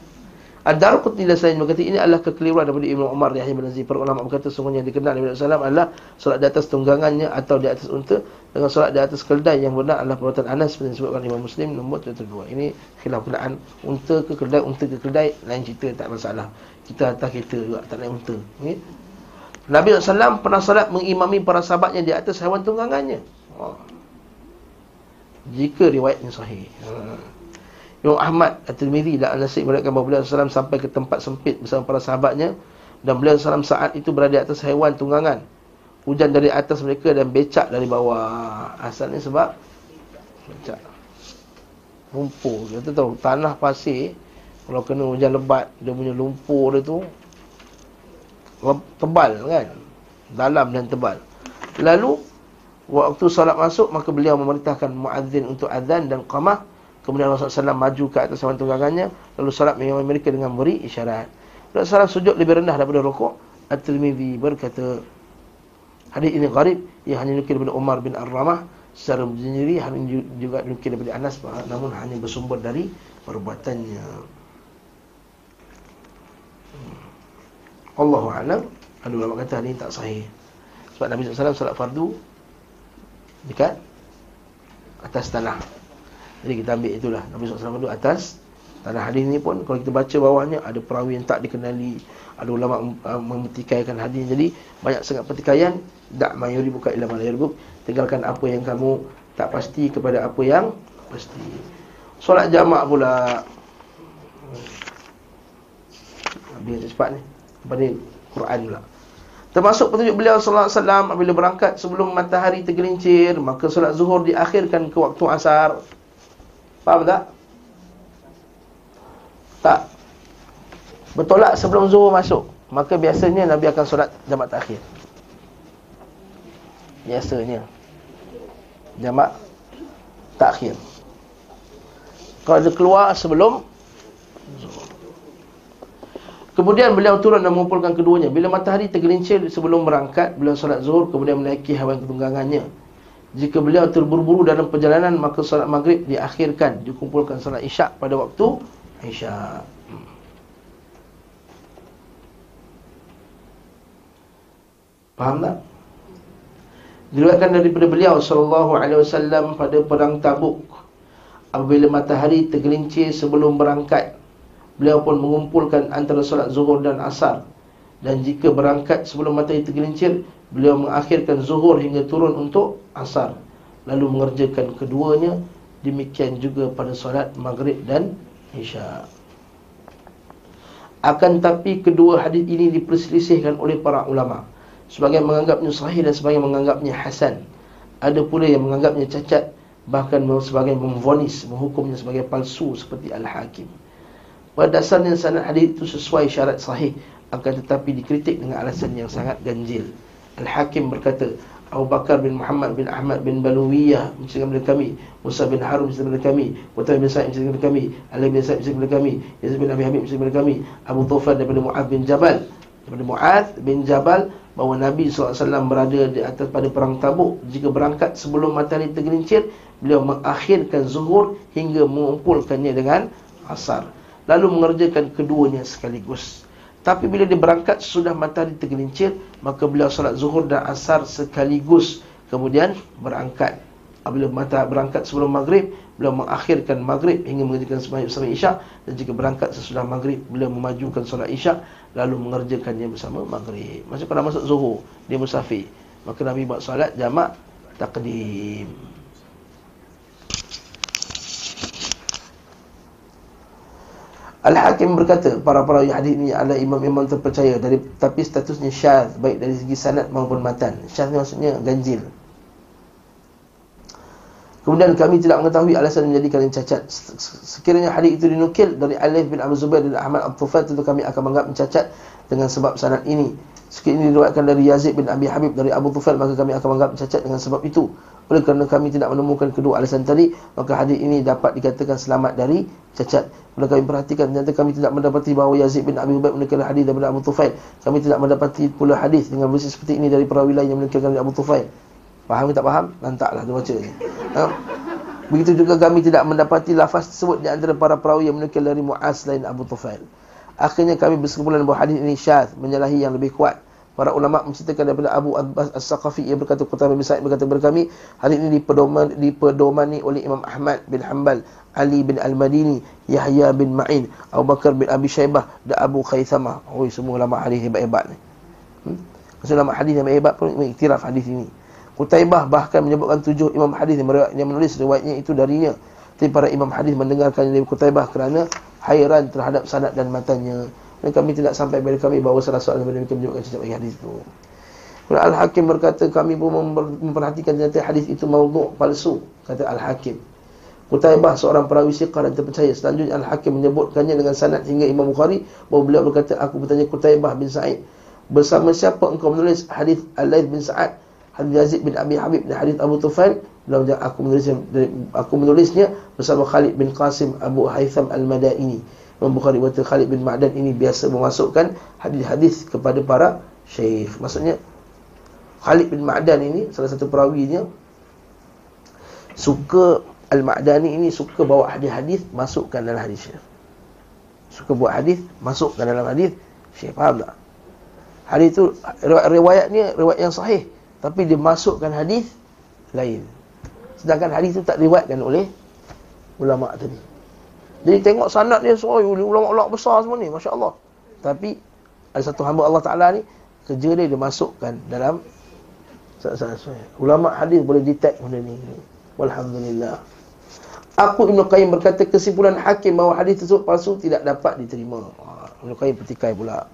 Ad-Darqutni dan selain berkata ini adalah kekeliruan daripada Ibnu Umar Yahya bin Aziz. Para ulama berkata sungguhnya yang dikenal Nabi sallallahu adalah solat di atas tunggangannya atau di atas unta dengan solat di atas keldai yang benar adalah perbuatan Anas seperti disebutkan Imam Muslim nombor 32. Ini khilaf kenaan unta ke keldai, unta ke keldai lain cerita tak masalah. Kita atas kereta juga tak naik unta. Okay? Nabi SAW pernah solat mengimami para sahabatnya di atas hewan tunggangannya. Oh. jika riwayat ini sahih. Ha. Imam Ahmad At-Tirmizi dan An-Nasai meriwayatkan bahawa beliau SAW sampai ke tempat sempit bersama para sahabatnya dan beliau SAW saat itu berada di atas haiwan tunggangan. Hujan dari atas mereka dan becak dari bawah. Asalnya sebab becak. Lumpur. Kita tahu tanah pasir kalau kena hujan lebat dia punya lumpur dia tu tebal kan. Dalam dan tebal. Lalu waktu solat masuk maka beliau memerintahkan muadzin untuk azan dan qamah Kemudian Rasulullah SAW maju ke atas sawan tunggangannya Lalu salat memang mereka dengan beri isyarat. Rasulullah SAW sujud lebih rendah daripada rokok At-Tirmidhi berkata Hadis ini gharib. Ia hanya nukil daripada Umar bin Ar-Ramah. Secara sendiri hanya juga nukil daripada Anas Namun hanya bersumber dari perbuatannya. Allahu'alam Ada ulama kata ini tak sahih. Sebab Nabi SAW salat fardu Dekat Atas tanah jadi kita ambil itulah. Nabi SAW itu atas. Tanah hadis ni pun Kalau kita baca bawahnya Ada perawi yang tak dikenali. Ada ulama memetikaikan hadis. Jadi banyak sangat pertikaian. Tak mayuri buka malayar buk Tinggalkan apa yang kamu Tak pasti kepada apa yang Pasti. Solat jamak pula. Habis cepat ni. Pada Quran pula. Termasuk petunjuk beliau sallallahu alaihi wasallam apabila berangkat sebelum matahari tergelincir maka solat zuhur diakhirkan ke waktu asar. Faham tak? Tak. Bertolak sebelum zuhur masuk. Maka biasanya Nabi akan solat jamak takhir. Biasanya. Jamak takhir. Kalau dia keluar sebelum. Kemudian beliau turun dan mengumpulkan keduanya. Bila matahari tergelincir sebelum berangkat, beliau solat zuhur kemudian menaiki hewan ketunggangannya. Jika beliau terburu-buru dalam perjalanan Maka salat maghrib diakhirkan Dikumpulkan salat isyak pada waktu isyak hmm. Faham tak? Diriwayatkan daripada beliau sallallahu alaihi wasallam pada perang Tabuk apabila matahari tergelincir sebelum berangkat beliau pun mengumpulkan antara solat zuhur dan asar dan jika berangkat sebelum matahari tergelincir Beliau mengakhirkan zuhur hingga turun untuk asar Lalu mengerjakan keduanya Demikian juga pada solat maghrib dan isya. Akan tapi kedua hadis ini diperselisihkan oleh para ulama. Sebagai menganggapnya sahih dan sebagai menganggapnya hasan. Ada pula yang menganggapnya cacat Bahkan sebagai memvonis Menghukumnya sebagai palsu seperti Al-Hakim. Pada dasarnya sanad hadis itu sesuai syarat sahih Akan tetapi dikritik dengan alasan yang sangat ganjil. Al-Hakim berkata Abu Bakar bin Muhammad bin Ahmad bin Baluwiyah menceritakan kepada kami. Musa bin Harun menceritakan kepada kami. Qutbah bin Sa'id menceritakan kepada kami. Ali bin Sa'id menceritakan kepada kami. Yazid bin Abi Hamid menceritakan kepada kami. Abu Tufan daripada Mu'ad bin Jabal. Daripada Mu'ad bin Jabal bahawa Nabi SAW berada di atas pada perang tabuk. Jika berangkat sebelum matahari tergelincir beliau mengakhirkan zuhur hingga mengumpulkannya dengan asar. Lalu mengerjakan keduanya sekaligus tapi bila dia berangkat sudah matahari tergelincir Maka beliau salat zuhur dan asar sekaligus Kemudian berangkat. Bila matahari berangkat sebelum maghrib Beliau mengakhirkan maghrib hingga mengerjakan sembahyang bersama isyak. Dan jika berangkat sesudah maghrib Beliau memajukan solat isyak Lalu mengerjakannya bersama maghrib. Maksudnya pada masuk zuhur Dia musafir. Maka Nabi buat solat jamak takdim Al-Hakim berkata para para hadis ini adalah imam-imam terpercaya dari tapi statusnya syadz baik dari segi sanad maupun matan. Syadz maksudnya ganjil. Kemudian kami tidak mengetahui alasan menjadikan yang cacat. Sekiranya hadis itu dinukil dari Alif bin Abu Zubair dan Ahmad Al-Tufail tentu kami akan menganggap mencacat dengan sebab sanad ini. Sekiranya diriwayatkan dari Yazid bin Abi Habib dari Abu Tufail maka kami akan menganggap mencacat dengan sebab itu. Oleh kerana kami tidak menemukan kedua alasan tadi Maka hadis ini dapat dikatakan selamat dari cacat Bila kami perhatikan Ternyata kami tidak mendapati bahawa Yazid bin Abi Ubaid Menekal hadis daripada Abu Tufail. Kami tidak mendapati pula hadis dengan versi seperti ini Dari perawi lain yang menekalkan dari Abu Tufail. Faham tak faham? Lantaklah tu baca ha? Begitu juga kami tidak mendapati lafaz tersebut Di antara para perawi yang menekal dari Mu'az lain Abu Tufail. Akhirnya kami bersekumpulan bahawa hadis ini syaz Menyalahi yang lebih kuat. Para ulama menceritakan daripada Abu Abbas As-Saqafi yang berkata Qutbah bin Sa'id berkata kepada kami hadis ini dipedomani oleh Imam Ahmad bin Hanbal, Ali bin Al-Madini, Yahya bin Ma'in, Abu Bakar bin Abi Shaybah dan Abu Khaythamah. Oh, semua ulama hadis hebat-hebat ni. Hmm? Maksud ulama hadis yang hebat pun mengiktiraf hadis ini. Qutaibah bahkan menyebutkan tujuh imam hadis yang menulis riwayatnya itu darinya. Tapi para imam hadis mendengarkan dari Qutaibah kerana hairan terhadap sanad dan matanya. Dan kami tidak sampai kepada kami bahawa salah seorang daripada mereka menyebutkan cecap hadis itu. Al-Hakim berkata kami pun memperhatikan ternyata hadis itu maudhu' palsu kata Al-Hakim. Qutaibah seorang perawi siqah dan terpercaya. Selanjutnya Al-Hakim menyebutkannya dengan sanad hingga Imam Bukhari bahawa beliau berkata aku bertanya Qutaibah bin Sa'id bersama siapa engkau menulis hadis Al-Laith bin Sa'ad, hadis Yazid bin Abi Habib dan hadis Abu Tufail? Beliau berkata aku menulisnya aku menulisnya bersama Khalid bin Qasim Abu Haytham Al-Madaini. Imam Bukhari berkata Khalid bin Ma'dan ini biasa memasukkan hadis-hadis kepada para syekh. Maksudnya Khalid bin Ma'dan ini salah satu perawinya suka Al-Ma'dani ini suka bawa hadis-hadis masukkan dalam hadis syekh. Suka buat hadis masukkan dalam hadis syekh. Faham tak? Hadis itu riwayat ni riwayat yang sahih tapi dia masukkan hadis lain. Sedangkan hadis itu tak diriwayatkan oleh ulama tadi. Jadi tengok sanad dia soal ulama-ulama besar semua ni, masya-Allah. Tapi ada satu hamba Allah Taala ni kerja dia dia masukkan dalam Ulama hadis boleh detect benda ni. Walhamdulillah. Aku Ibn Qayyim berkata kesimpulan hakim bahawa hadis tersebut palsu tidak dapat diterima. Ha, Ibn Qayyim petikai pula.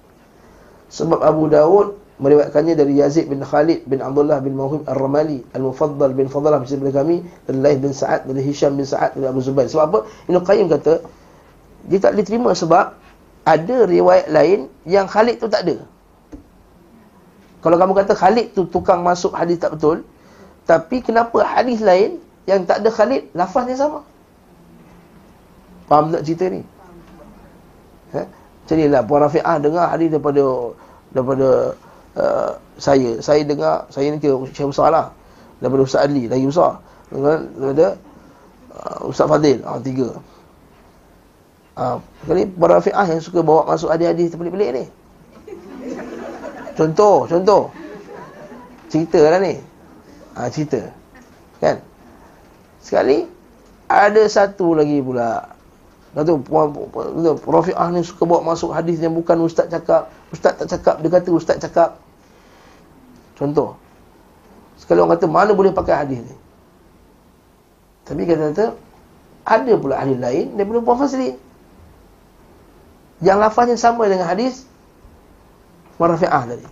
Sebab Abu Dawud meriwayatkannya dari Yazid bin Khalid bin Abdullah bin Mawhib Ar-Ramali Al-Mufaddal bin Fadalah Bisa daripada kami dari Laith bin Sa'ad dari Hisham bin Sa'ad dari Abu Zubair Sebab apa? Ibn Qayyim kata Dia tak diterima sebab Ada riwayat lain yang Khalid tu tak ada kalau kamu kata Khalid tu tukang masuk hadis tak betul, tapi kenapa hadis lain yang tak ada Khalid lafaznya sama? Faham tak cerita ni? Ha? Jadi lah Puan Rafi'ah dengar hadis daripada daripada uh, saya. Saya dengar, saya ni kira Syekh besar lah. Daripada Ustaz Adli, lagi besar. Daripada uh, Ustaz Fadil, ah, tiga. Ah, kali Puan Rafi'ah yang suka bawa masuk hadis-hadis terpelik-pelik ni. Contoh, contoh. Cerita lah ni. Ha, cerita. Kan? Sekali, ada satu lagi pula. Kata, Rafi'ah ni suka bawa masuk hadis yang bukan ustaz cakap. Ustaz tak cakap, dia kata ustaz cakap. Contoh. Sekali orang kata, mana boleh pakai hadis ni? Tapi kata-kata, ada pula hadis lain daripada Puan Fasli. Yang lafaznya sama dengan hadis Warafi'ah tadi.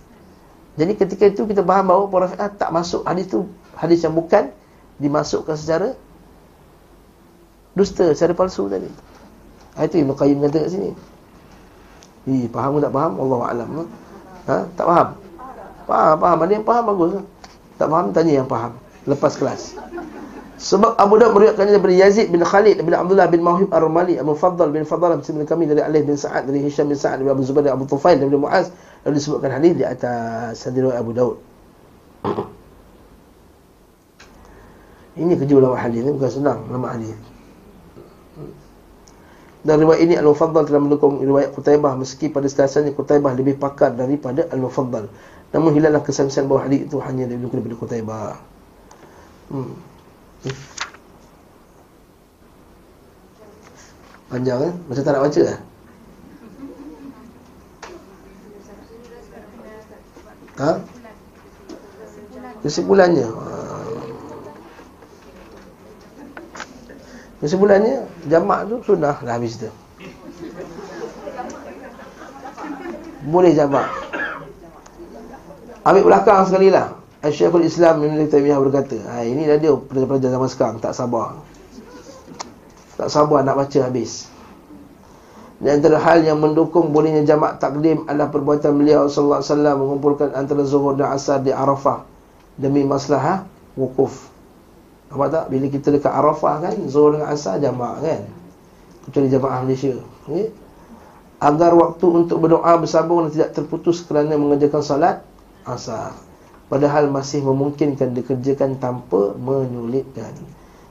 Jadi ketika itu kita faham bahawa Warafi'ah tak masuk hadis tu hadis yang bukan dimasukkan secara dusta, secara palsu tadi. Ha, itu Ibn Qayyim kata kat sini. Hi, faham ke tak faham? Allah Alam. Ha? Tak faham? Faham, faham. Ada yang faham, bagus. Tak faham, tanya yang faham. Lepas kelas. Sebab Abu Dawud meriwayatkannya daripada Yazid bin Khalid bin Abdullah bin Mawhib Ar-Ramali Abu Faddal bin Fadal bin kami dari Alih bin Sa'ad dari Hisham bin Sa'ad dari Abu Zubair dari Abu Tufail dari Muaz lalu disebutkan hadis di atas hadis Abu Dawud. Ini kerja ulama hadis ni bukan senang ulama hadis. Dan riwayat ini Al-Mufaddal telah mendukung riwayat Qutaibah meski pada setasanya Qutaibah lebih pakar daripada Al-Mufaddal. Namun hilanglah kesan-kesan bahawa hadis itu hanya daripada Qutaibah. Hmm. Panjang kan? Macam tak nak baca lah Ha? Kesimpulannya Kesimpulannya Jamak tu sudah dah habis tu. Boleh jamak. Ambil belakang sekali lah. Syekhul Islam Ibn Taymiyah berkata ha, Ini dah dia pelajar-pelajar zaman sekarang Tak sabar. Tak sabar nak baca habis. Dan antara hal yang mendukung Bolehnya jamak takdim adalah perbuatan beliau Sallallahu Alaihi Wasallam Mengumpulkan antara zuhur dan asar di Arafah Demi masalah wukuf Nampak tak? Bila kita dekat Arafah kan Zuhur dengan asar jamak kan Kecuali jamaah Malaysia okay? Agar waktu untuk berdoa bersambung Dan tidak terputus kerana mengerjakan salat Asar Padahal masih memungkinkan dikerjakan tanpa menyulitkan.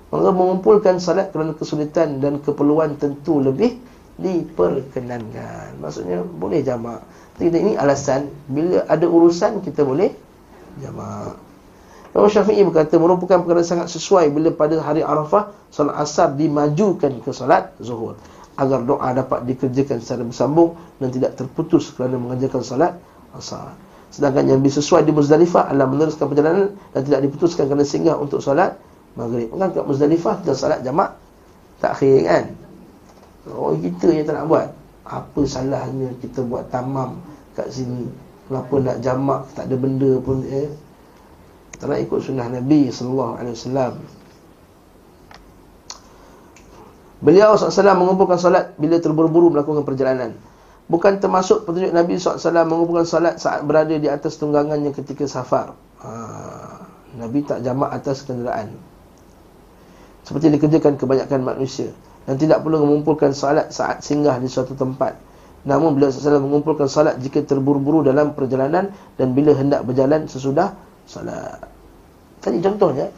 Maka mengumpulkan salat kerana kesulitan dan keperluan tentu lebih diperkenankan. Maksudnya boleh jamak. Tidak ini alasan bila ada urusan kita boleh jamak. Imam Syafi'i berkata merupakan perkara sangat sesuai bila pada hari Arafah salat asar dimajukan ke salat zuhur agar doa dapat dikerjakan secara bersambung dan tidak terputus kerana mengerjakan salat asar. Sedangkan yang sesuai di Muzdalifah adalah meneruskan perjalanan dan tidak diputuskan kerana singgah untuk solat maghrib. Kan kat Muzdalifah kita solat jamak takhir kan. Oh kita yang tak nak buat. Apa salahnya kita buat tamam kat sini? Kenapa nak jamak tak ada benda pun eh? Kita nak ikut sunnah Nabi sallallahu alaihi wasallam. Beliau SAW mengumpulkan solat bila terburu-buru melakukan perjalanan. Bukan termasuk petunjuk Nabi SAW mengumpulkan solat saat berada di atas tunggangannya ketika safar. Ha, Nabi tak jamak atas kenderaan. Seperti dikerjakan kebanyakan manusia. Dan tidak perlu mengumpulkan solat saat singgah di suatu tempat. Namun beliau SAW mengumpulkan solat jika terburu-buru dalam perjalanan dan bila hendak berjalan sesudah solat. Tadi contohnya,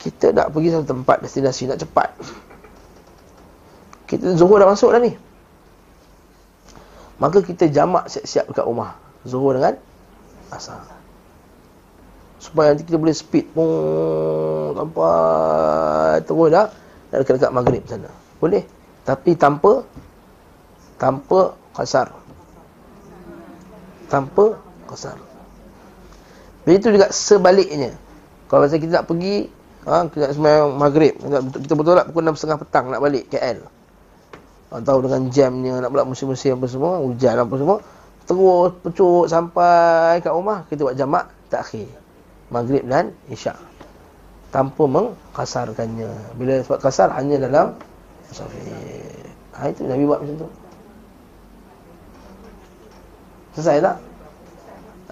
kita nak pergi satu tempat destinasi nak cepat. Kita zuhur dah masuk dah ni. Maka kita jamak siap-siap dekat rumah. Zuhur dengan asar. Supaya nanti kita boleh speed pun sampai terus dah dah dekat-dekat maghrib sana. Boleh. Tapi tanpa tanpa kasar. Tanpa kasar. Begitu juga sebaliknya. Kalau kita nak pergi ha, kita nak semayang maghrib. Kita betul tak pukul 6.30 petang nak balik KL. Tahu dengan jamnya nak pula musim-musim apa semua, hujan apa semua. Terus pecut sampai kat rumah, kita buat jamak takhir. Maghrib dan Isyak. Tanpa mengkasarkannya. Bila sebab kasar hanya dalam musafir. Ha, itu Nabi buat macam tu. Selesai tak?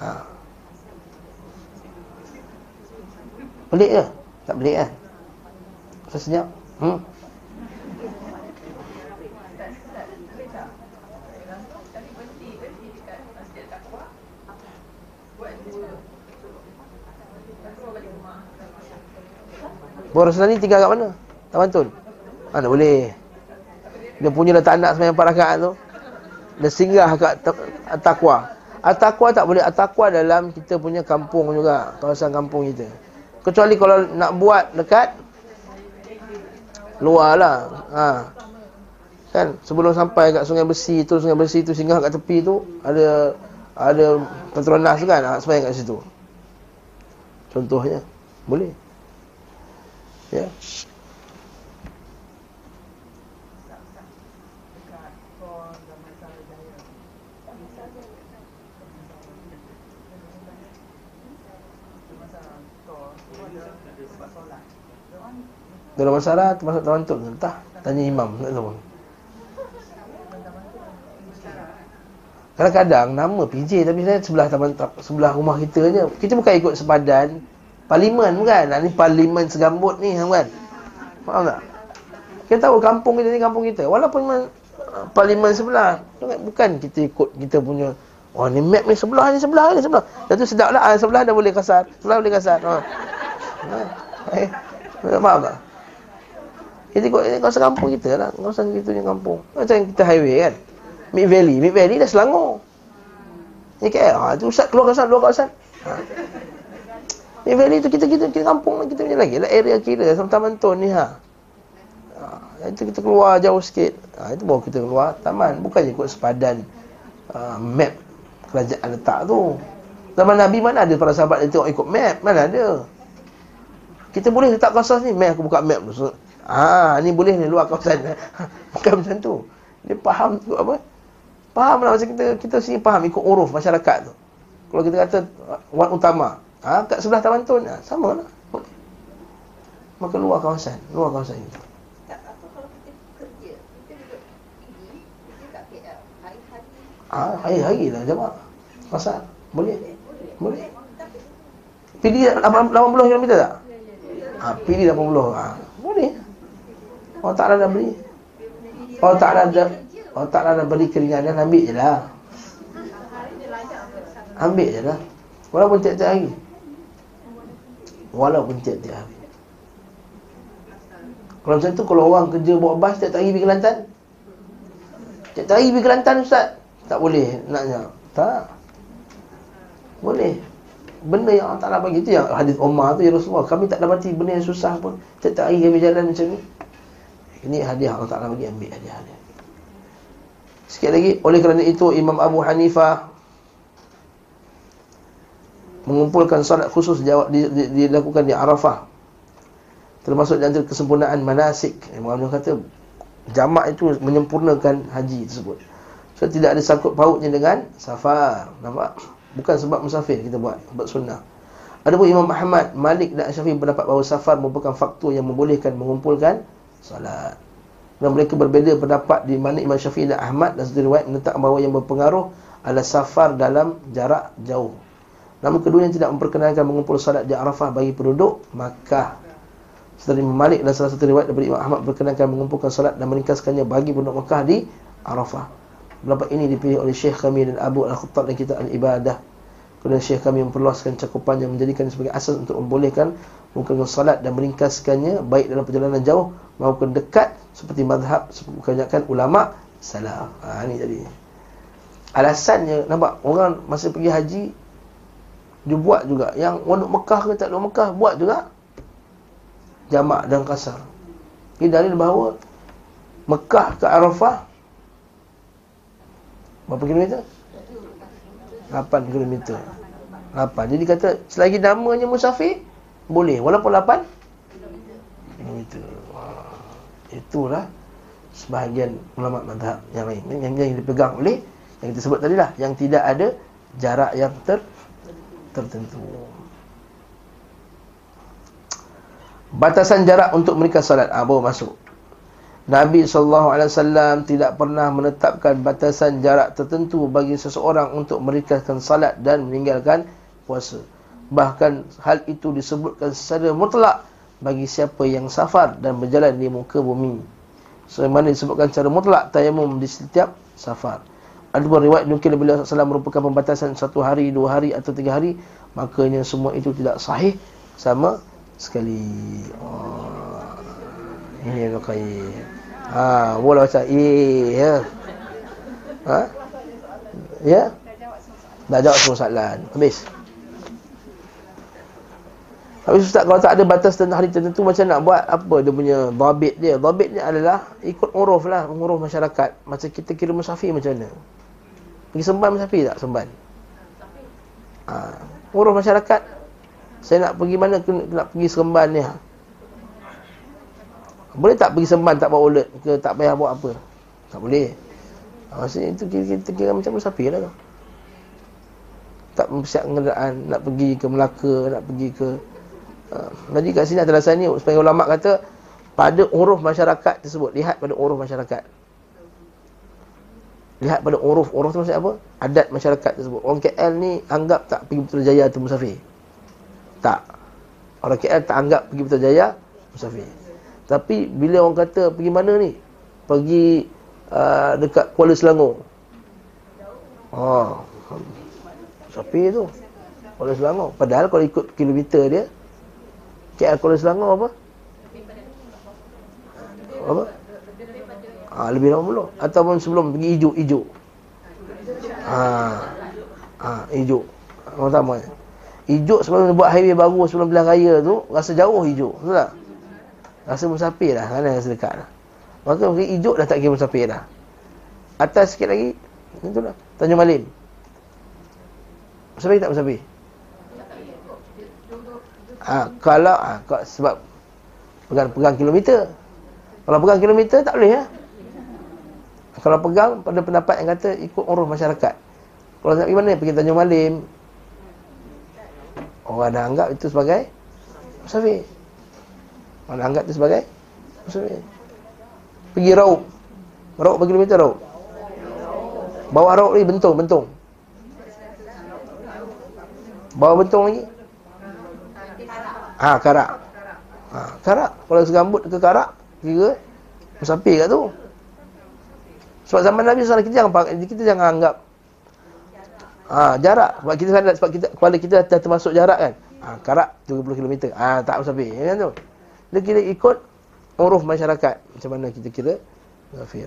Ha. Pelik ke? Tak pelik kan? Rasa senyap? Hmm? Bawa Rasulullah ni tinggal kat mana? Taman Tun? Mana boleh? Dia punya letak anak semayang empat rakaat tu. Dia singgah kat At-Taqwa. At-Taqwa tak boleh. At-Taqwa dalam kita punya kampung juga. Kawasan kampung kita. Kecuali kalau nak buat dekat luar lah. Ha. Kan? Sebelum sampai kat sungai besi tu, sungai besi tu singgah kat tepi tu, ada ada Petronas kan, ha, semayang kat situ. Contohnya. Boleh. Ya. Dalam masalah termasuk tawantuk ke? Entah. Tanya imam. Tak tahu. Kadang-kadang nama PJ tapi saya sebelah taman sebelah rumah kita je. Kita bukan ikut sepadan Parlimen bukan? Ini parlimen segambut ni kan? Faham tak? Kita tahu kampung kita ni kampung kita. Walaupun uh, parlimen sebelah. Bukan kita ikut kita punya. Oh ni map ni sebelah ni sebelah ni sebelah. Dah tu sedap lah. Ah, sebelah dah boleh kasar. Sebelah boleh kasar. Ha. Eh, faham tak? Kita ikut ini kawasan kampung kita lah. Kawasan kita ni kampung. Macam kita highway kan? Mid Valley. Mid Valley dah Selangor. Ni KL. Ha, tu Ustaz keluar kawasan, keluar kawasan. Ha. Ni valley tu kita kita kita kampung kita punya lagi lah area kira sama taman ton ni ha. ha. itu kita keluar jauh sikit. Ha, itu baru kita keluar taman bukannya ikut sepadan uh, map kerajaan letak tu. Zaman Nabi mana ada para sahabat yang tengok ikut map? Mana ada? Kita boleh letak kawasan ni, map aku buka map tu. Ah, ni boleh ni luar kawasan. (laughs) Bukan macam tu. Dia faham tu apa? Faham lah macam kita kita sini faham ikut uruf masyarakat tu. Kalau kita kata wan utama, Ha, kat sebelah taman tu, ha, sama lah. Maka luar kawasan, luar kawasan itu. Ah, hari-hari lah jemaah. Pasal boleh. Boleh. Pilih 80 km tak? Ha, pilih 80. Ha, boleh. Allah Ta'ala dah beri. Allah Ta'ala dah Allah Ta'ala dah beri keringanan, ambil je lah. Ambil je lah. Walaupun tiap-tiap hari. Walaupun tiap-tiap hari Kalau macam tu Kalau orang kerja bawa bas Tiap-tiap hari pergi Kelantan Tiap-tiap hari pergi Kelantan Ustaz Tak boleh naknya Tak Boleh Benda yang Allah Ta'ala bagi Itu yang hadis Omar tu Ya Rasulullah Kami tak dapati benda yang susah pun Tiap-tiap hari kami jalan macam ni Ini hadiah Allah Ta'ala bagi Ambil hadiah-hadiah Sikit lagi Oleh kerana itu Imam Abu Hanifah mengumpulkan solat khusus jawab di, di, dilakukan di Arafah. Termasuk di antara kesempurnaan manasik. Imam kata jamak itu menyempurnakan haji tersebut. So tidak ada sangkut pautnya dengan safar. Nampak? Bukan sebab musafir kita buat buat sunnah. Adapun Imam Ahmad, Malik dan Syafi'i berdapat bahawa safar merupakan faktor yang membolehkan mengumpulkan solat. Dan mereka berbeza pendapat di mana Imam Syafi'i dan Ahmad dan satu riwayat menetap bahawa yang berpengaruh adalah safar dalam jarak jauh. Namun kedua yang tidak memperkenalkan mengumpul salat di Arafah bagi penduduk Makkah. Imam Malik dan salah satu riwayat daripada Imam Ahmad berkenalkan mengumpulkan salat dan meringkaskannya bagi penduduk Makkah di Arafah. Pendapat ini dipilih oleh Syekh kami dan Abu Al-Khattab dan kitab Al-Ibadah. Kerana Syekh kami memperluaskan cakupan yang menjadikan sebagai asas untuk membolehkan mengumpulkan salat dan meringkaskannya baik dalam perjalanan jauh maupun dekat seperti mazhab kebanyakan ulama salaf. Ha ni tadi. Alasannya nampak orang masa pergi haji dia buat juga yang orang Mekah ke tak duduk Mekah buat juga jamak dan kasar. Ini dalil bahawa Mekah ke Arafah berapa kilometer? 8 kilometer. 8. Jadi kata selagi namanya musafir boleh walaupun 8 kilometer. Itulah sebahagian ulama mazhab yang lain yang, yang dipegang oleh yang kita sebut tadi lah yang tidak ada jarak yang ter tertentu. Batasan jarak untuk mereka salat. Ah, baru masuk. Nabi SAW tidak pernah menetapkan batasan jarak tertentu bagi seseorang untuk merikaskan salat dan meninggalkan puasa. Bahkan hal itu disebutkan secara mutlak bagi siapa yang safar dan berjalan di muka bumi. Sebagaimana disebutkan secara mutlak tayamum di setiap safar. Ada pun riwayat mungkin beliau SAW merupakan pembatasan satu hari, dua hari atau tiga hari. Makanya semua itu tidak sahih sama sekali. Oh, ini yang kaya. Ha, boleh baca eh ya. Ha? Ya? Dah jawab semua soalan. Habis. Tapi Ustaz kalau tak ada batas tentang hari tertentu macam nak buat apa dia punya dhabit dia? Dhabit ni adalah ikut uruf lah, uruf masyarakat. Macam kita kira musafir macam mana? Pergi semban musafir tak semban? Ha, uruf masyarakat. Saya nak pergi mana nak pergi semban ni? Ha? Boleh tak pergi semban tak bawa ulet ke tak payah buat apa? Tak boleh. Ha, maksudnya itu kita, kita kira macam musafir lah tu. Tak mempersiap kenderaan nak pergi ke Melaka, nak pergi ke jadi kat sini adalah ni supaya ulama kata pada uruf masyarakat tersebut lihat pada uruf masyarakat. Lihat pada uruf, uruf tu maksud apa? Adat masyarakat tersebut. Orang KL ni anggap tak pergi Putrajaya tu musafir. Tak. Orang KL tak anggap pergi Putrajaya musafir. Tapi bila orang kata pergi mana ni? Pergi uh, dekat Kuala Selangor. Ha. Musafir tu. Kuala Selangor. Padahal kalau ikut kilometer dia KL Kuala Selangor apa? Apa? Ah ha, lebih lama belum ataupun sebelum pergi ijuk ijuk. Ha. Ha, ijuk. Orang sama. Ijuk sebelum buat highway baru sebelum belah raya tu rasa jauh ijuk, betul tak? Rasa musafir dah, kan rasa dekat dah. Maka pergi ijuk dah tak kira musafir dah. Atas sikit lagi, itulah. Tanjung Malim. Musafir tak musafir? Ha, kalau ha, sebab pegang pegang kilometer. Kalau pegang kilometer tak boleh ya. Kalau pegang pada pendapat yang kata ikut urus masyarakat. Kalau nak pergi mana? Pergi Tanjung Malim. Orang dah anggap itu sebagai musafir. Orang dah anggap itu sebagai musafir. Pergi Raub. Raub berapa kilometer Raub? Bawa Raub lagi bentung, bentung. Bawa bentung lagi. Ha, karak. Ha, karak. Kalau segambut ke karak, kira musafir kat tu. Sebab zaman Nabi SAW, kita jangan, kita jangan anggap ha, jarak. Sebab kita sadar, sebab kita, kepala kita dah termasuk jarak kan. Ha, karak 30 km. Ha, tak musafir. Ya, kan tu? Dia kira ikut uruf masyarakat. Macam mana kita kira musafir.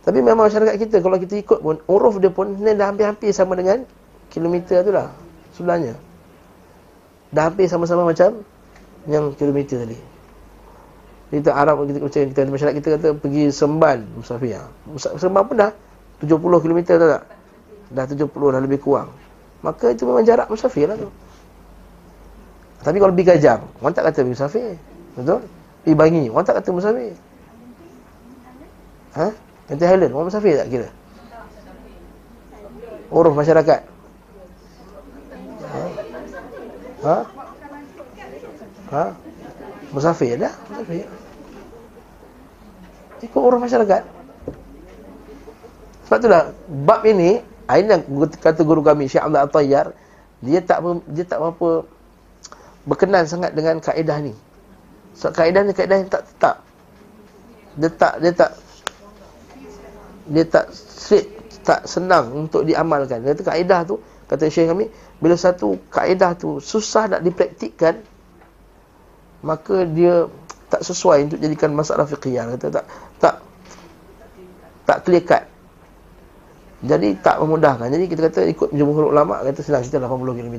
Tapi memang masyarakat kita, kalau kita ikut pun, uruf dia pun ni dah hampir-hampir sama dengan kilometer tu lah. Sebelahnya. Dah hampir sama-sama macam yang kilometer tadi. Kita Arab kita macam kita masyarakat kita kata pergi Semban musafir. Semban pun dah 70 km dah tak? Dah 70 dah lebih kurang. Maka itu memang jarak musafir lah tu. Tapi kalau pergi Gajang, orang tak kata pergi musafir. Betul? Pergi Bangi, orang tak kata musafir. Ha? Nanti Highland, orang musafir tak kira? Uruf masyarakat. Ha? Ha? Ha? Musafir dah, musafir. Ikut uruf masyarakat. Sebab itulah bab ini, ini yang kata guru kami Syekh Abdul At-Tayyar, dia tak dia tak apa berkenan sangat dengan kaedah ni. Sebab kaedah ni kaedah yang tak tetap. Dia tak dia tak dia tak straight tak senang untuk diamalkan. Kata kaedah tu, kata Syekh kami, bila satu kaedah tu susah nak dipraktikkan, maka dia tak sesuai untuk jadikan masalah fiqhiyah. Kata tak tak tak clear cut. Jadi tak memudahkan. Jadi kita kata ikut jumhur ulama kata senang kita 80 km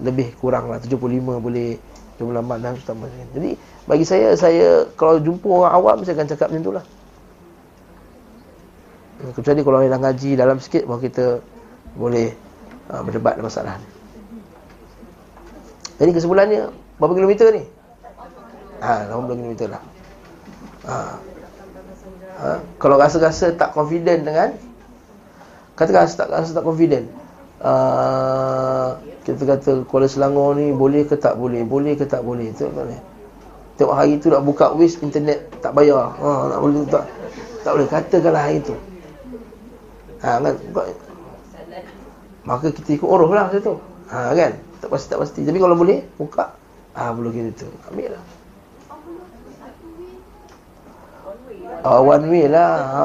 lebih kurang lah 75 boleh jumlah lambat dan utama. Jadi bagi saya saya kalau jumpa orang awam saya akan cakap macam itulah. Kecuali kalau orang ngaji dalam sikit bahawa kita boleh uh, berdebat masalah ni. Jadi kesimpulannya berapa kilometer ni? Ha, 80 kilometer lah. Ha. ha. Kalau rasa-rasa tak confident dengan? Katakan rasa tak, rasa tak confident. Uh, Kita kata Kuala Selangor ni boleh ke tak boleh? Boleh ke tak boleh? Tengok, tak Tengok hari tu nak buka wish internet tak bayar. Ha, nak boleh tak tak boleh. Katakanlah hari tu. Ha, kan? Maka kita ikut uruh lah masa tu. Ha, kan? Tak pasti tak pasti. Tapi kalau boleh buka. Ah ha, boleh gitu ambil lah uh, one way lah. Ha.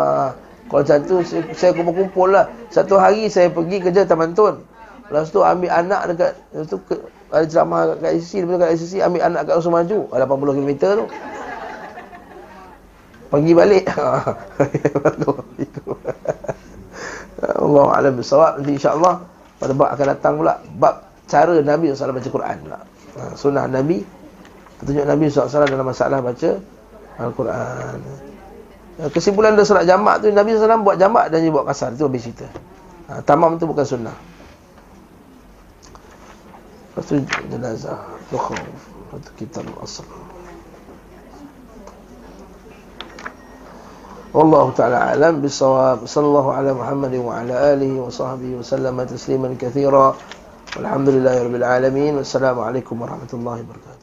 Kalau macam tu saya, saya kumpul-kumpul lah. Satu hari saya pergi kerja Taman Tun Lepas tu ambil anak dekat Lepas tu ke, ada ceramah kat ICC Lepas tu kat ICC ambil anak kat Rasul Maju. 80 km tu. Pergi balik. (laughs) (laughs) Allah Alam Bersawab Nanti insyaAllah Pada bab akan datang pula Bab cara Nabi SAW baca Quran pula. Ha, Sunnah Nabi Petunjuk Nabi SAW dalam masalah baca Al-Quran kesimpulan dia solat jamak tu Nabi SAW buat jamak dan dia buat kasar itu habis cerita ha, tamam tu bukan sunnah lepas tu jenazah tukhuf lepas tu kitab asal والله تعالى أعلم بالصواب صلى الله على محمد وعلى آله وصحبه وسلم تسليما كثيرا والحمد لله رب العالمين والسلام عليكم ورحمة الله وبركاته